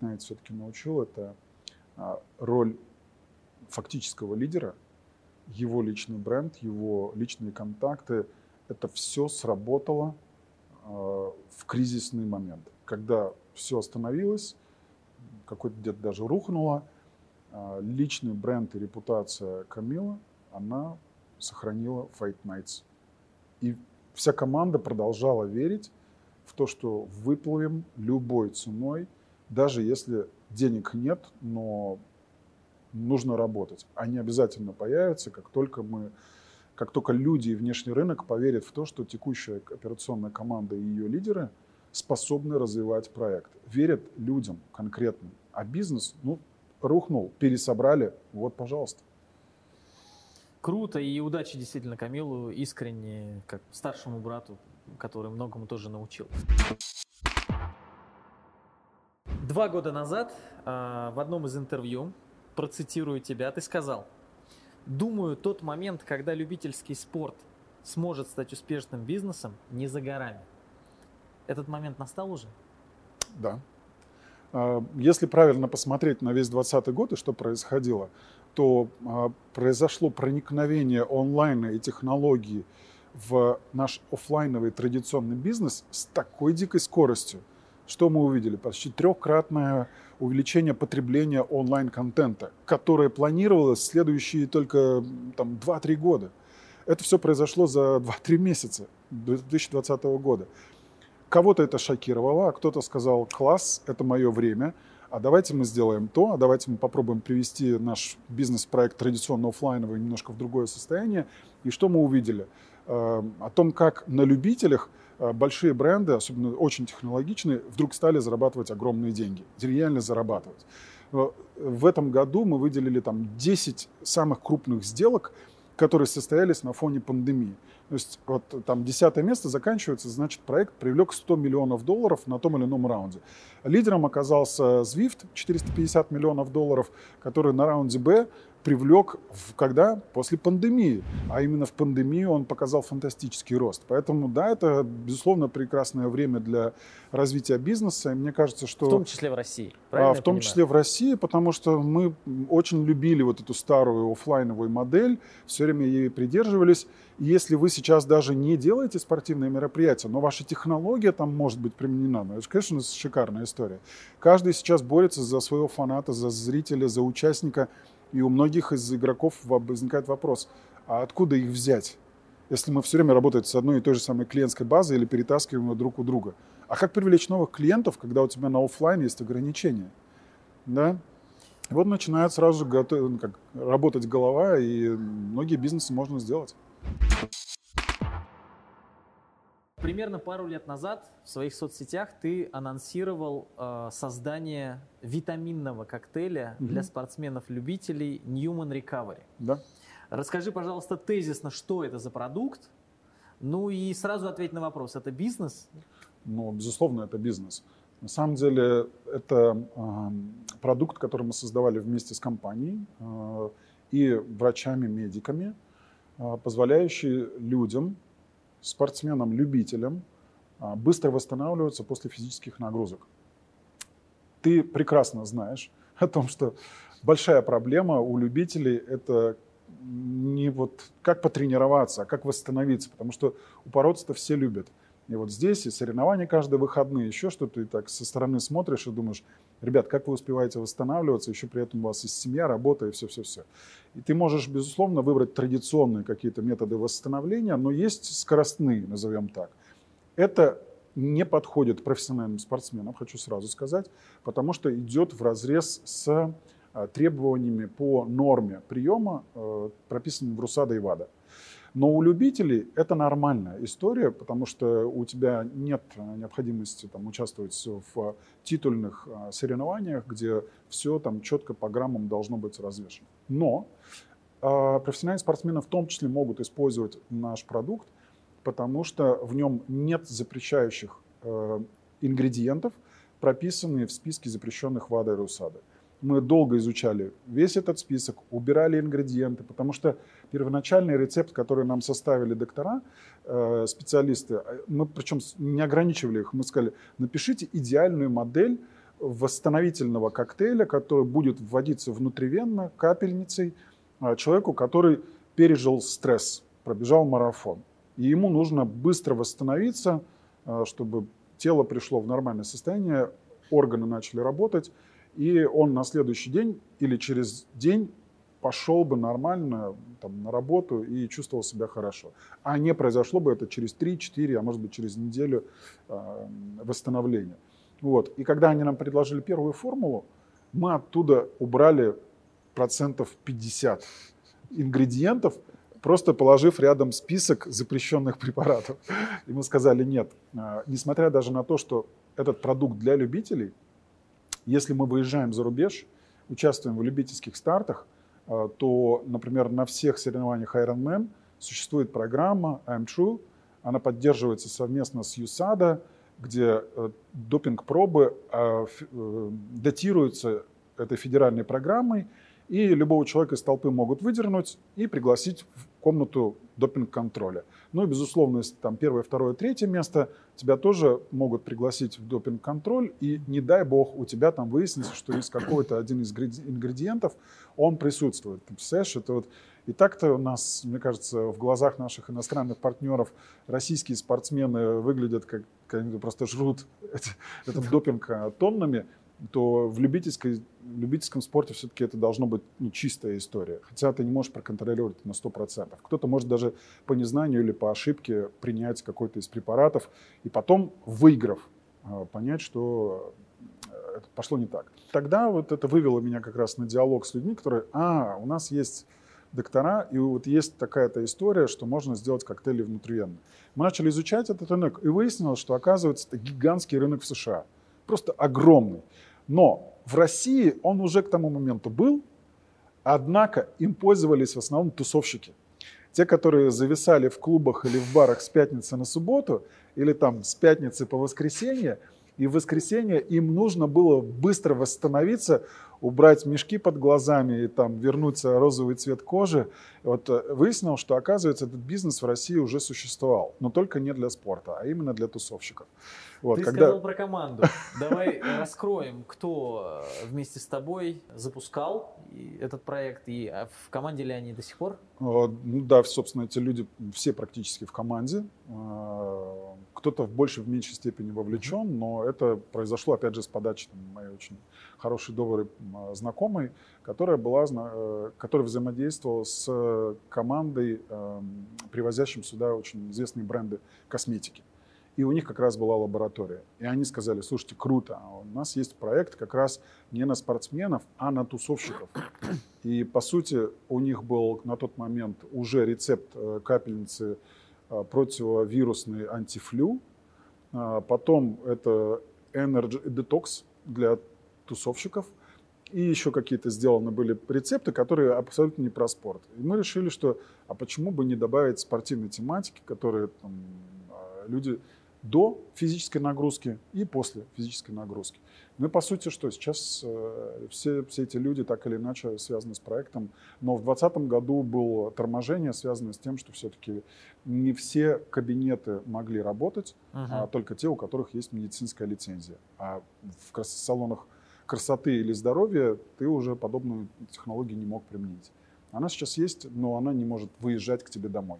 B: Night все-таки научил, это а, роль фактического лидера, его личный бренд, его личные контакты. Это все сработало а, в кризисный момент, когда все остановилось, какой-то где-то даже рухнуло. А, личный бренд и репутация Камила, она сохранила Fight Nights. И вся команда продолжала верить в то, что выплывем любой ценой, даже если денег нет, но нужно работать. Они обязательно появятся, как только мы, как только люди и внешний рынок поверят в то, что текущая операционная команда и ее лидеры способны развивать проект. Верят людям конкретным. А бизнес, ну, рухнул, пересобрали, вот, пожалуйста.
A: Круто и удачи действительно Камилу, искренне, как старшему брату, который многому тоже научил. Два года назад э, в одном из интервью, процитирую тебя, ты сказал, «Думаю, тот момент, когда любительский спорт сможет стать успешным бизнесом, не за горами». Этот момент настал уже?
B: Да. А, если правильно посмотреть на весь 2020 год и что происходило, то а, произошло проникновение онлайна и технологий в наш офлайновый традиционный бизнес с такой дикой скоростью, что мы увидели? Почти трехкратное увеличение потребления онлайн-контента, которое планировалось в следующие только там, 2-3 года. Это все произошло за 2-3 месяца 2020 года. Кого-то это шокировало, а кто-то сказал, класс, это мое время, а давайте мы сделаем то, а давайте мы попробуем привести наш бизнес-проект традиционно офлайновый немножко в другое состояние. И что мы увидели? Э, о том, как на любителях э, большие бренды, особенно очень технологичные, вдруг стали зарабатывать огромные деньги, реально зарабатывать. Э, в этом году мы выделили там 10 самых крупных сделок, которые состоялись на фоне пандемии. То есть вот там десятое место заканчивается, значит, проект привлек 100 миллионов долларов на том или ином раунде. Лидером оказался Zwift, 450 миллионов долларов, который на раунде Б привлек в, когда? После пандемии. А именно в пандемию он показал фантастический рост. Поэтому, да, это, безусловно, прекрасное время для развития бизнеса. И мне кажется, что...
A: В том числе в России.
B: А, в том понимаю? числе в России, потому что мы очень любили вот эту старую офлайновую модель, все время ей придерживались. И если вы сейчас даже не делаете спортивные мероприятия, но ваша технология там может быть применена, ну, это, конечно, шикарная история. Каждый сейчас борется за своего фаната, за зрителя, за участника. И у многих из игроков возникает вопрос, а откуда их взять? Если мы все время работаем с одной и той же самой клиентской базой или перетаскиваем ее друг у друга. А как привлечь новых клиентов, когда у тебя на офлайн есть ограничения? Да? И вот начинает сразу готов, ну, как, работать голова, и многие бизнесы можно сделать.
A: Примерно пару лет назад в своих соцсетях ты анонсировал э, создание витаминного коктейля mm-hmm. для спортсменов-любителей Newman Recovery.
B: Да.
A: Расскажи, пожалуйста, тезисно, что это за продукт. Ну и сразу ответь на вопрос, это бизнес?
B: Ну, безусловно, это бизнес. На самом деле, это э, продукт, который мы создавали вместе с компанией э, и врачами-медиками, э, позволяющий людям спортсменам-любителям а, быстро восстанавливаться после физических нагрузок. Ты прекрасно знаешь о том, что большая проблема у любителей – это не вот как потренироваться, а как восстановиться, потому что упороться-то все любят. И вот здесь и соревнования каждые выходные, еще что-то, и так со стороны смотришь и думаешь, ребят, как вы успеваете восстанавливаться, еще при этом у вас есть семья, работа и все-все-все. И ты можешь, безусловно, выбрать традиционные какие-то методы восстановления, но есть скоростные, назовем так. Это не подходит профессиональным спортсменам, хочу сразу сказать, потому что идет в разрез с а, требованиями по норме приема, э, прописанным в РУСАДА и ВАДА. Но у любителей это нормальная история, потому что у тебя нет необходимости там, участвовать в титульных а, соревнованиях, где все там четко по граммам должно быть развешено. Но э, профессиональные спортсмены в том числе могут использовать наш продукт, потому что в нем нет запрещающих э, ингредиентов, прописанные в списке запрещенных ВАДА и РУСАДА. Мы долго изучали весь этот список, убирали ингредиенты, потому что первоначальный рецепт, который нам составили доктора, э, специалисты, э, мы причем не ограничивали их, мы сказали, напишите идеальную модель восстановительного коктейля, который будет вводиться внутривенно капельницей э, человеку, который пережил стресс, пробежал марафон. И ему нужно быстро восстановиться, чтобы тело пришло в нормальное состояние, органы начали работать, и он на следующий день или через день пошел бы нормально там, на работу и чувствовал себя хорошо. А не произошло бы это через 3-4, а может быть через неделю э, восстановления. Вот. И когда они нам предложили первую формулу, мы оттуда убрали процентов 50 ингредиентов, просто положив рядом список запрещенных препаратов. И мы сказали, нет, э, несмотря даже на то, что этот продукт для любителей, если мы выезжаем за рубеж, участвуем в любительских стартах, э, то, например, на всех соревнованиях Ironman существует программа I'm True, она поддерживается совместно с USADA, где э, допинг-пробы датируются этой федеральной программой, и любого человека из толпы могут выдернуть и пригласить в комнату допинг-контроля. Ну и, безусловно, если там первое, второе, третье место, тебя тоже могут пригласить в допинг-контроль, и не дай бог у тебя там выяснится, что из какой-то один из ингредиентов он присутствует. Ты представляешь, это вот и так-то у нас, мне кажется, в глазах наших иностранных партнеров российские спортсмены выглядят как, как они просто жрут этот допинг а, тоннами то в, любительской, в любительском спорте все-таки это должно быть ну, чистая история. Хотя ты не можешь проконтролировать на 100%. Кто-то может даже по незнанию или по ошибке принять какой-то из препаратов и потом, выиграв, а, понять, что э, это пошло не так. Тогда вот это вывело меня как раз на диалог с людьми, которые, а, у нас есть доктора, и вот есть такая-то история, что можно сделать коктейли внутривенно. Мы начали изучать этот рынок, и выяснилось, что, оказывается, это гигантский рынок в США. Просто огромный. Но в России он уже к тому моменту был, однако им пользовались в основном тусовщики. Те, которые зависали в клубах или в барах с пятницы на субботу, или там с пятницы по воскресенье, и в воскресенье им нужно было быстро восстановиться, убрать мешки под глазами и там вернуться розовый цвет кожи. Вот э, выяснилось, что оказывается этот бизнес в России уже существовал, но только не для спорта, а именно для тусовщиков.
A: Вот, Ты когда... сказал про команду. Давай раскроем, кто э, вместе с тобой запускал этот проект и а в команде ли они до сих пор?
B: Ну да, собственно, эти люди все практически в команде. Э, кто-то в большей, в меньшей степени вовлечен, но это произошло, опять же, с подачи там, моей очень хорошей, доброй знакомой, которая, была, э, которая взаимодействовала с командой, эм, привозящим сюда очень известные бренды косметики. И у них как раз была лаборатория. И они сказали, слушайте, круто, а у нас есть проект как раз не на спортсменов, а на тусовщиков. И, по сути, у них был на тот момент уже рецепт э, капельницы э, противовирусный антифлю. А потом это Energy Detox для тусовщиков. И еще какие-то сделаны были рецепты, которые абсолютно не про спорт. И мы решили, что а почему бы не добавить спортивной тематики, которые там, а, люди до физической нагрузки и после физической нагрузки. Ну и по сути что, сейчас э, все, все эти люди так или иначе связаны с проектом, но в 2020 году было торможение, связанное с тем, что все-таки не все кабинеты могли работать, uh-huh. а только те, у которых есть медицинская лицензия. А в салонах красоты или здоровья ты уже подобную технологию не мог применить. Она сейчас есть, но она не может выезжать к тебе домой.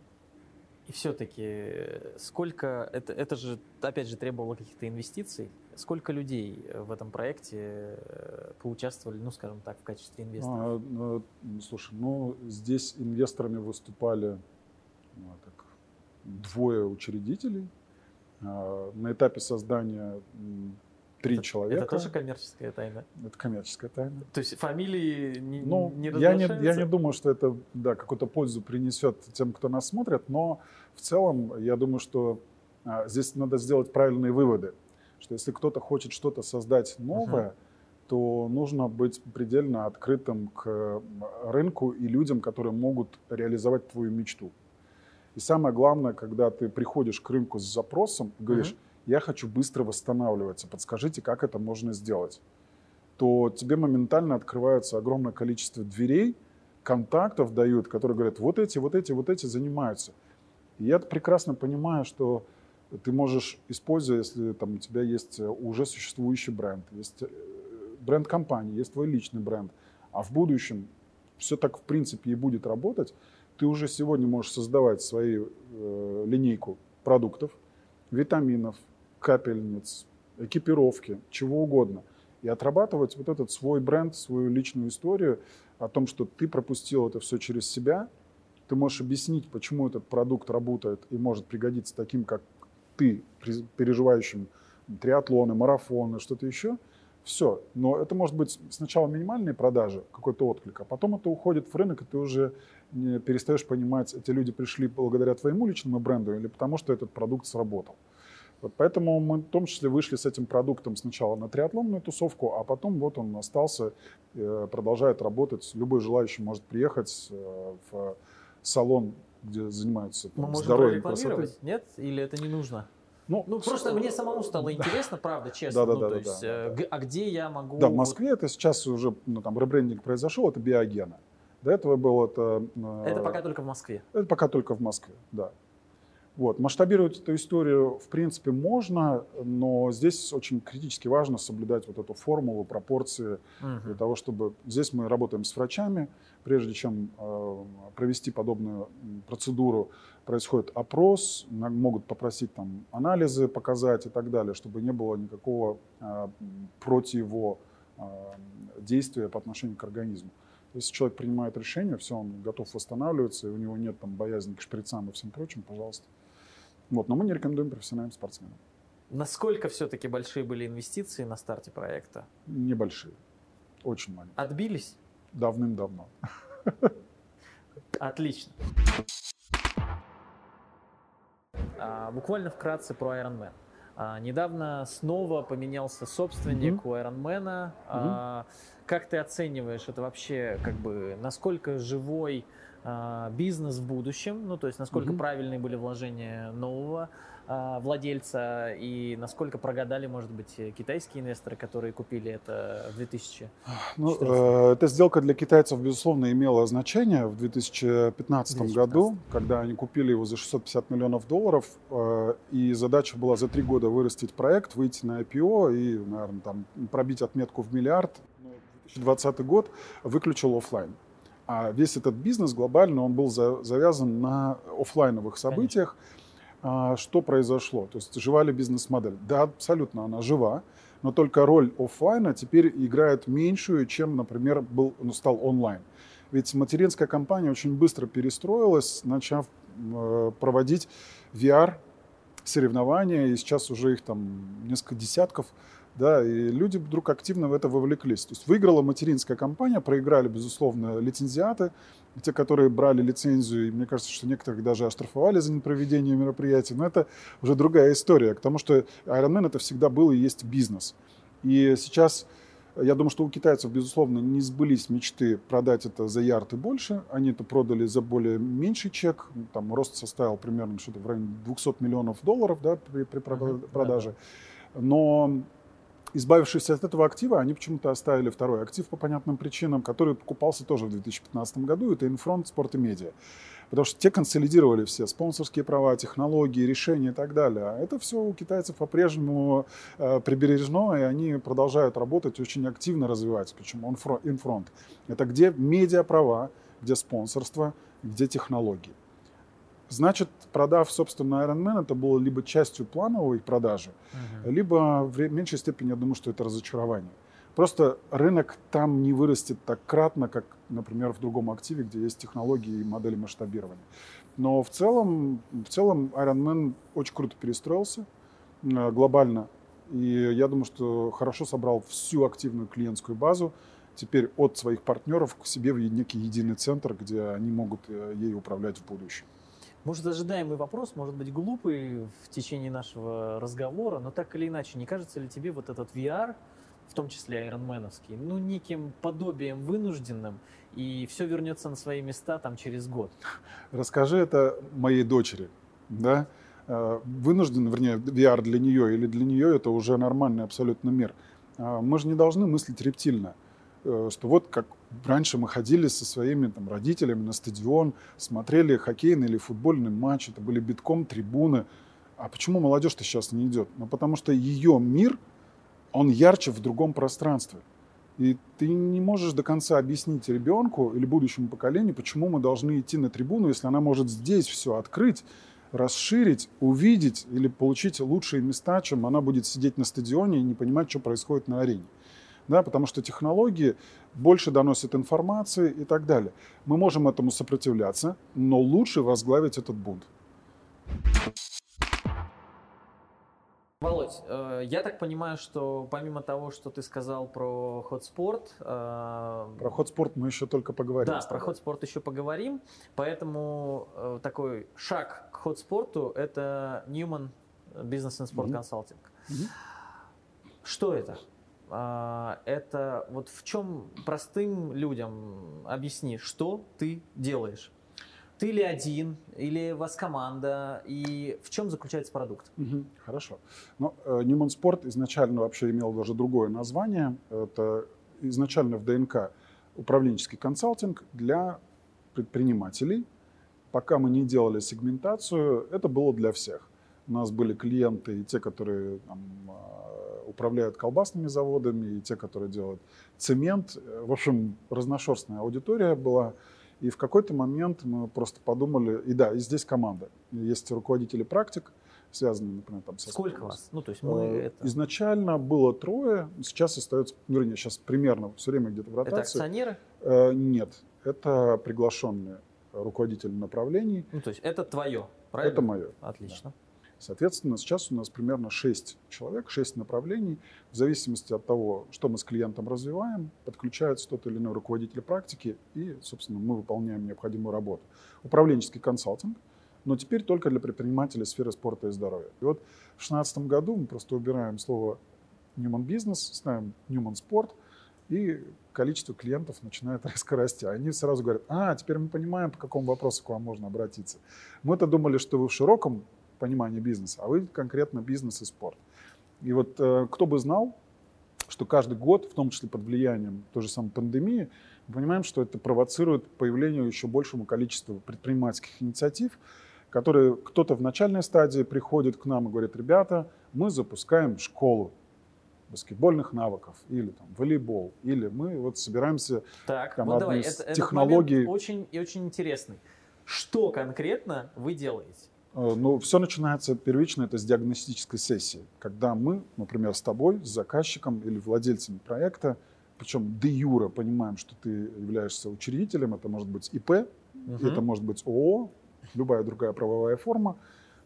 A: И все-таки сколько, это, это же, опять же, требовало каких-то инвестиций. Сколько людей в этом проекте э, поучаствовали, ну, скажем так, в качестве инвесторов? А,
B: ну, слушай, ну, здесь инвесторами выступали ну, так, двое учредителей. А, на этапе создания три
A: это,
B: человека.
A: Это тоже коммерческая тайна?
B: Это коммерческая тайна.
A: То есть фамилии не,
B: ну,
A: не
B: я не, я не думаю, что это да, какую-то пользу принесет тем, кто нас смотрит, но в целом я думаю, что а, здесь надо сделать правильные выводы, что если кто-то хочет что-то создать новое, uh-huh. то нужно быть предельно открытым к рынку и людям, которые могут реализовать твою мечту. И самое главное, когда ты приходишь к рынку с запросом, говоришь, я хочу быстро восстанавливаться, подскажите, как это можно сделать, то тебе моментально открывается огромное количество дверей, контактов дают, которые говорят, вот эти, вот эти, вот эти занимаются. И я прекрасно понимаю, что ты можешь, используя, если там, у тебя есть уже существующий бренд, есть э, бренд компании, есть твой личный бренд, а в будущем все так в принципе и будет работать, ты уже сегодня можешь создавать свою э, линейку продуктов, витаминов, капельниц, экипировки, чего угодно. И отрабатывать вот этот свой бренд, свою личную историю о том, что ты пропустил это все через себя, ты можешь объяснить, почему этот продукт работает и может пригодиться таким, как ты, переживающим триатлоны, марафоны, что-то еще. Все. Но это может быть сначала минимальные продажи, какой-то отклик, а потом это уходит в рынок, и ты уже перестаешь понимать, эти люди пришли благодаря твоему личному бренду или потому, что этот продукт сработал. Вот поэтому мы в том числе вышли с этим продуктом сначала на триатлонную тусовку, а потом вот он остался, э, продолжает работать. Любой желающий может приехать э, в салон, где занимаются
A: Мы
B: там,
A: можем
B: здоровьем, красотой.
A: нет? Или это не нужно?
B: Ну,
A: Ну,
B: с-
A: просто мне самому стало интересно, правда, честно.
B: Да, да,
A: ну,
B: да,
A: то
B: да,
A: есть,
B: да,
A: э,
B: да.
A: а где я могу...
B: Да, в Москве это сейчас уже, ну, там, ребрендинг произошел, это биогена. До этого было это... э,
A: Это пока только в Москве.
B: Это пока только в Москве, да. Вот. Масштабировать эту историю, в принципе, можно, но здесь очень критически важно соблюдать вот эту формулу, пропорции,
A: Мгм.
B: для того, чтобы... Здесь мы работаем с врачами, прежде чем э, провести подобную процедуру, происходит опрос, могут попросить там анализы показать и так далее, чтобы не было никакого э, м, противодействия по отношению к организму. Если человек принимает решение, все, он готов восстанавливаться, и у него нет там боязни к шприцам и всем прочим, пожалуйста. Вот, но мы не рекомендуем профессиональным спортсменам.
A: Насколько все-таки большие были инвестиции на старте проекта?
B: Небольшие, очень маленькие.
A: Отбились?
B: Давным-давно.
A: Отлично. А, буквально вкратце про Iron Man. А, недавно снова поменялся собственник
B: Мгм.
A: у Iron Man. А, как ты оцениваешь это вообще, как бы, насколько живой бизнес в будущем, ну то есть насколько
B: Мгм.
A: правильные были вложения нового а, владельца и насколько прогадали, может быть, китайские инвесторы, которые купили это в 2000
B: Ну,
A: 14.
B: э, эта сделка для китайцев, безусловно, имела значение в 2015
A: 2015.
B: году, когда они купили его за 650 миллионов долларов, э, и задача была за три года вырастить проект, выйти на IPO и, наверное, там, пробить отметку в миллиард. Но 2020 год выключил оффлайн. А весь этот бизнес глобально, он был за- завязан на оффлайновых событиях. А, Что произошло? То есть жива ли бизнес-модель? Да, абсолютно она жива, но только роль оффлайна теперь играет меньшую, чем, например, был, ну, стал онлайн. Ведь материнская компания очень быстро перестроилась, начав э, проводить VR соревнования, и сейчас уже их там несколько десятков, да, и люди вдруг активно в это вовлеклись. То есть выиграла материнская компания, проиграли, безусловно, лицензиаты, те, которые брали лицензию, и мне кажется, что некоторых даже оштрафовали за непроведение мероприятий, но это уже другая история, к тому, что Ironman это всегда был и есть бизнес. И сейчас, я думаю, что у китайцев, безусловно, не сбылись мечты продать это за ярд и больше. Они это продали за более меньший чек. Там рост составил примерно что-то в районе 200 миллионов долларов да, при, при продаже. Но избавившись от этого актива, они почему-то оставили второй актив по понятным причинам, который покупался тоже в 2015 году. Это Инфронт Спорт и Медиа. Потому что те консолидировали все спонсорские права, технологии, решения и так далее. А это все у китайцев по-прежнему э, прибережно, и они продолжают работать, очень активно развиваться. Причем Инфронт. Это где медиаправа, где спонсорство, где технологии. Значит, продав, собственно, Iron Man, это было либо частью плановой продажи,
A: Мгм.
B: либо в меньшей степени, я думаю, что это разочарование. Просто рынок там не вырастет так кратно, как, например, в другом активе, где есть технологии и модели масштабирования. Но в целом, в целом Iron Man очень круто перестроился э, глобально. И я думаю, что хорошо собрал всю активную клиентскую базу теперь от своих партнеров к себе в некий единый центр, где они могут э, ей управлять в будущем.
A: Может, ожидаемый вопрос, может быть, глупый в течение нашего разговора, но так или иначе, не кажется ли тебе вот этот VR, в том числе айронменовский, ну, неким подобием вынужденным, и все вернется на свои места там через год?
B: Расскажи это моей дочери, да? Э, Вынужден, вернее, VR для нее или для нее это уже нормальный абсолютно мир. А Мы же не должны мыслить рептильно, Э, что вот как раньше мы ходили со своими там, родителями на стадион, смотрели хоккейный или футбольный матч, это были битком трибуны. А почему молодежь-то сейчас не идет? Ну, потому что ее мир, он ярче в другом пространстве. И ты не можешь до конца объяснить ребенку или будущему поколению, почему мы должны идти на трибуну, если она может здесь все открыть, расширить, увидеть или получить лучшие места, чем она будет сидеть на стадионе и не понимать, что происходит на арене. Да, потому что технологии больше доносят информации и так далее. Мы можем этому сопротивляться, но лучше возглавить этот бунт.
A: Володь, э, я так понимаю, что помимо того, что ты сказал про ходспорт, э,
B: Про ход спорт мы еще только поговорим.
A: Да, про ходспорт еще поговорим. Поэтому э, такой шаг к ходспорту – это Newman бизнес и спорт консалтинг. Mm-hmm. Что это? А, это вот в чем простым людям объясни, что ты делаешь? Ты ли один, или вас команда, и в чем заключается продукт?
B: Угу, хорошо. Ну, Newman Sport изначально вообще имел даже другое название. Это изначально в ДНК управленческий консалтинг для предпринимателей. Пока мы не делали сегментацию, это было для всех. У нас были клиенты и те, которые там, а, управляют колбасными заводами, и те, которые делают цемент. В общем, разношерстная аудитория была. И в какой-то момент мы просто подумали, и да, и здесь команда. Есть руководители практик, связанные, например, там
A: со Сколько спортом. вас? Ну, то есть мы э,
B: это... Изначально было трое, сейчас остается, ну, вернее, сейчас примерно все время где-то в ротации. Это
A: акционеры?
B: Э, нет, это приглашенные руководители направлений.
A: Ну, то есть это твое, правильно?
B: Это мое.
A: Отлично. Да.
B: Соответственно, сейчас у нас примерно 6 человек, 6 направлений. В зависимости от того, что мы с клиентом развиваем, подключается тот или иной руководитель практики, и, собственно, мы выполняем необходимую работу. Управленческий консалтинг, но теперь только для предпринимателей сферы спорта и здоровья. И вот в 2016 году мы просто убираем слово Newman Business, ставим Newman Sport, и количество клиентов начинает резко расти. Они сразу говорят, а, теперь мы понимаем, по какому вопросу к вам можно обратиться. Мы-то думали, что вы в широком понимание бизнеса, а вы конкретно бизнес и спорт. И вот э, кто бы знал, что каждый год, в том числе под влиянием той же самой пандемии, мы понимаем, что это провоцирует появление еще большему количеству предпринимательских инициатив, которые кто-то в начальной стадии приходит к нам и говорит, ребята, мы запускаем школу баскетбольных навыков, или там волейбол, или мы вот собираемся
A: так,
B: там,
A: вот давай, это, технологии. очень и очень интересный. Что конкретно вы делаете?
B: Э, ну, все начинается первично это с диагностической сессии, когда мы, например, с тобой, с заказчиком или владельцем проекта, причем де юра понимаем, что ты являешься учредителем, это может быть ИП, угу. это может быть ООО, любая другая правовая форма,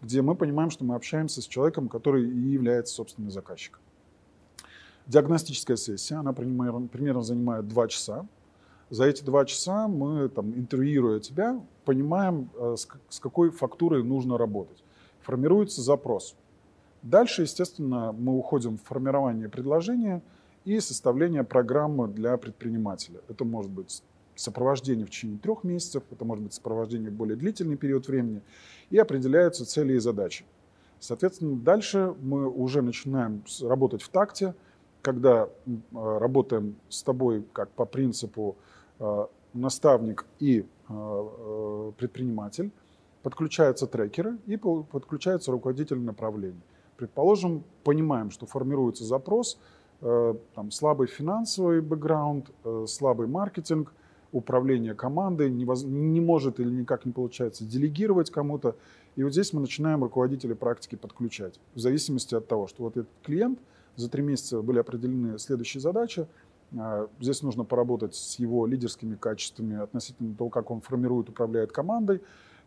B: где мы понимаем, что мы общаемся с человеком, который и является собственным заказчиком. Диагностическая сессия, она примерно, примерно занимает два часа. За эти два часа мы, там, интервьюируя тебя, понимаем, э, с какой фактурой нужно работать. Формируется запрос. Дальше, естественно, мы уходим в формирование предложения и составление программы для предпринимателя. Это может быть сопровождение в течение трех месяцев, это может быть сопровождение в более длительный период времени, и определяются цели и задачи. Соответственно, дальше мы уже начинаем работать в такте, когда работаем с тобой как по принципу Э, наставник и э, э, предприниматель, подключаются трекеры и подключается руководитель направлений. Предположим, понимаем, что формируется запрос, там, слабый финансовый бэкграунд, слабый маркетинг, управление командой, не, может или никак не получается делегировать кому-то. И вот здесь мы начинаем руководителей практики подключать, в зависимости от того, что вот этот клиент, за три месяца были определены следующие задачи, здесь нужно поработать с его лидерскими качествами относительно того, как он формирует, управляет командой,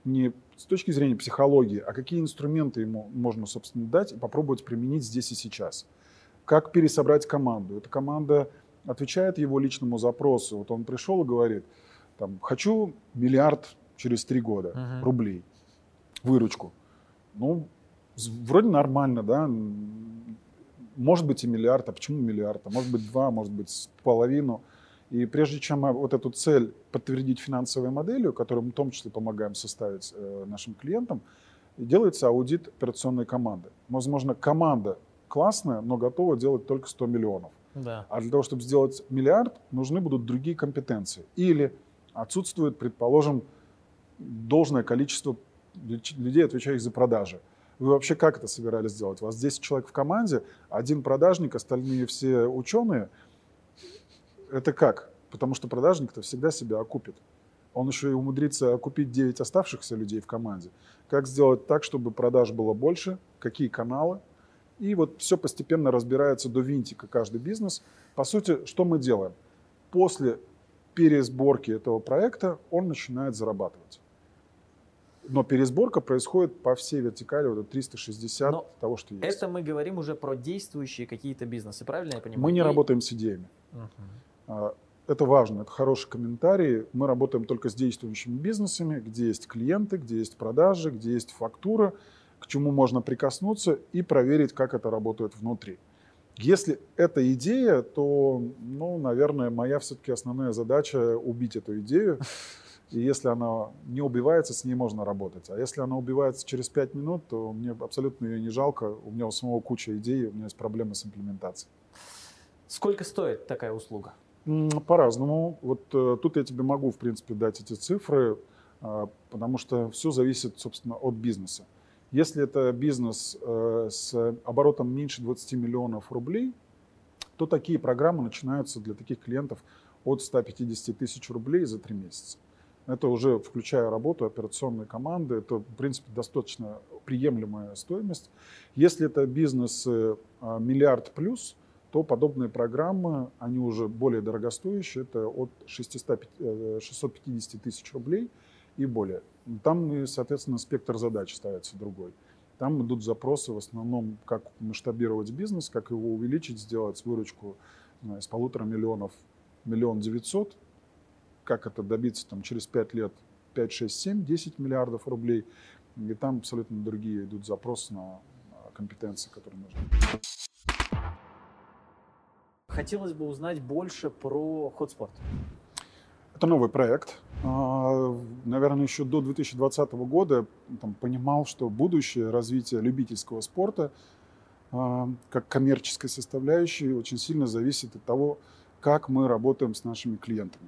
B: не с точки зрения психологии, а какие инструменты ему можно, собственно, дать и попробовать применить здесь и сейчас. Как пересобрать команду. Эта команда отвечает его личному запросу. Вот он пришел и говорит, там, хочу миллиард через три года uh-huh. рублей, выручку. Ну, вроде нормально, да, может быть и миллиард, а почему миллиард? А может быть два, может быть половину. И прежде чем вот эту цель подтвердить финансовой моделью, которую мы в том числе помогаем составить э, нашим клиентам, делается аудит операционной команды. Возможно, команда классная, но готова делать только 100 миллионов.
A: Да.
B: А для того, чтобы сделать миллиард, нужны будут другие компетенции. Или отсутствует, предположим, должное количество людей, отвечающих за продажи. Вы вообще как это собирались сделать? У вас 10 человек в команде, один продажник, остальные все ученые. Это как? Потому что продажник-то всегда себя окупит. Он еще и умудрится окупить 9 оставшихся людей в команде. Как сделать так, чтобы продаж было больше? Какие каналы? И вот все постепенно разбирается до винтика каждый бизнес. По сути, что мы делаем? После пересборки этого проекта он начинает зарабатывать. Но пересборка происходит по всей вертикали, вот 360 Но того, что есть.
A: Это мы говорим уже про действующие какие-то бизнесы, правильно я понимаю?
B: Мы не И... работаем с идеями. Угу. Это важно, это хороший комментарий. Мы работаем только с действующими бизнесами, где есть клиенты, где есть продажи, где есть фактура, к чему можно прикоснуться и проверить, как это работает внутри. Если это идея, то, ну, наверное, моя все-таки основная задача убить эту идею. И если она не убивается, с ней можно работать. А если она убивается через 5 минут, то мне абсолютно ее не жалко. У меня у самого куча идей, у меня есть проблемы с имплементацией.
A: Сколько стоит такая услуга?
B: По-разному. Вот э, тут я тебе могу, в принципе, дать эти цифры, э, потому что все зависит, собственно, от бизнеса. Если это бизнес э, с оборотом меньше 20 миллионов рублей, то такие программы начинаются для таких клиентов от 150 тысяч рублей за три месяца. Это уже включая работу операционной команды, это, в принципе, достаточно приемлемая стоимость. Если это бизнес э, миллиард плюс, то подобные программы, они уже более дорогостоящие, это от 600, 650 э, тысяч рублей и более. Там, соответственно, спектр задач ставится другой. Там идут запросы в основном, как масштабировать бизнес, как его увеличить, сделать выручку знаю, из полутора миллионов, миллион девятьсот, как это добиться там, через пять лет 5, 6, 7, 10 миллиардов рублей. И там абсолютно другие идут запросы на компетенции, которые нужны.
A: Хотелось бы узнать больше про Hotspot.
B: Это новый проект. А, наверное, еще до 2020 года там, понимал, что будущее развития любительского спорта а, как коммерческой составляющей очень сильно зависит от того, как мы работаем с нашими клиентами.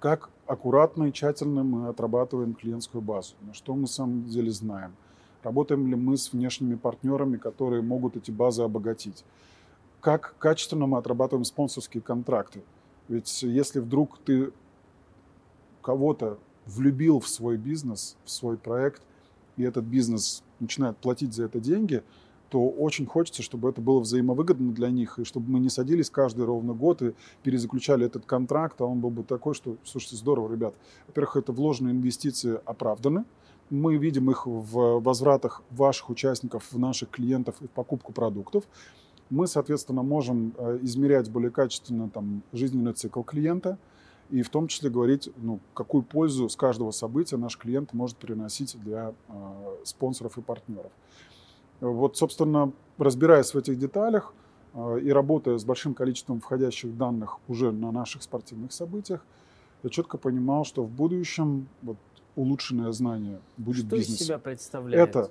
B: Как аккуратно и тщательно мы отрабатываем клиентскую базу, на что мы на самом деле знаем. Работаем ли мы с внешними партнерами, которые могут эти базы обогатить. Как качественно мы отрабатываем спонсорские контракты. Ведь если вдруг ты кого-то влюбил в свой бизнес, в свой проект, и этот бизнес начинает платить за это деньги, то очень хочется, чтобы это было взаимовыгодно для них, и чтобы мы не садились каждый ровно год и перезаключали этот контракт, а он был бы такой, что, слушайте, здорово, ребят. Во-первых, это вложенные инвестиции оправданы, мы видим их в возвратах ваших участников, в наших клиентов и в покупку продуктов. Мы, соответственно, можем э, измерять более качественно там, жизненный цикл клиента – и в том числе говорить, ну, какую пользу с каждого события наш клиент может приносить для э, спонсоров и партнеров. Вот, собственно, разбираясь в этих деталях э, и работая с большим количеством входящих данных уже на наших спортивных событиях, я четко понимал, что в будущем вот, улучшенное знание будет
A: что
B: бизнесом.
A: Что из себя представляет?
B: Это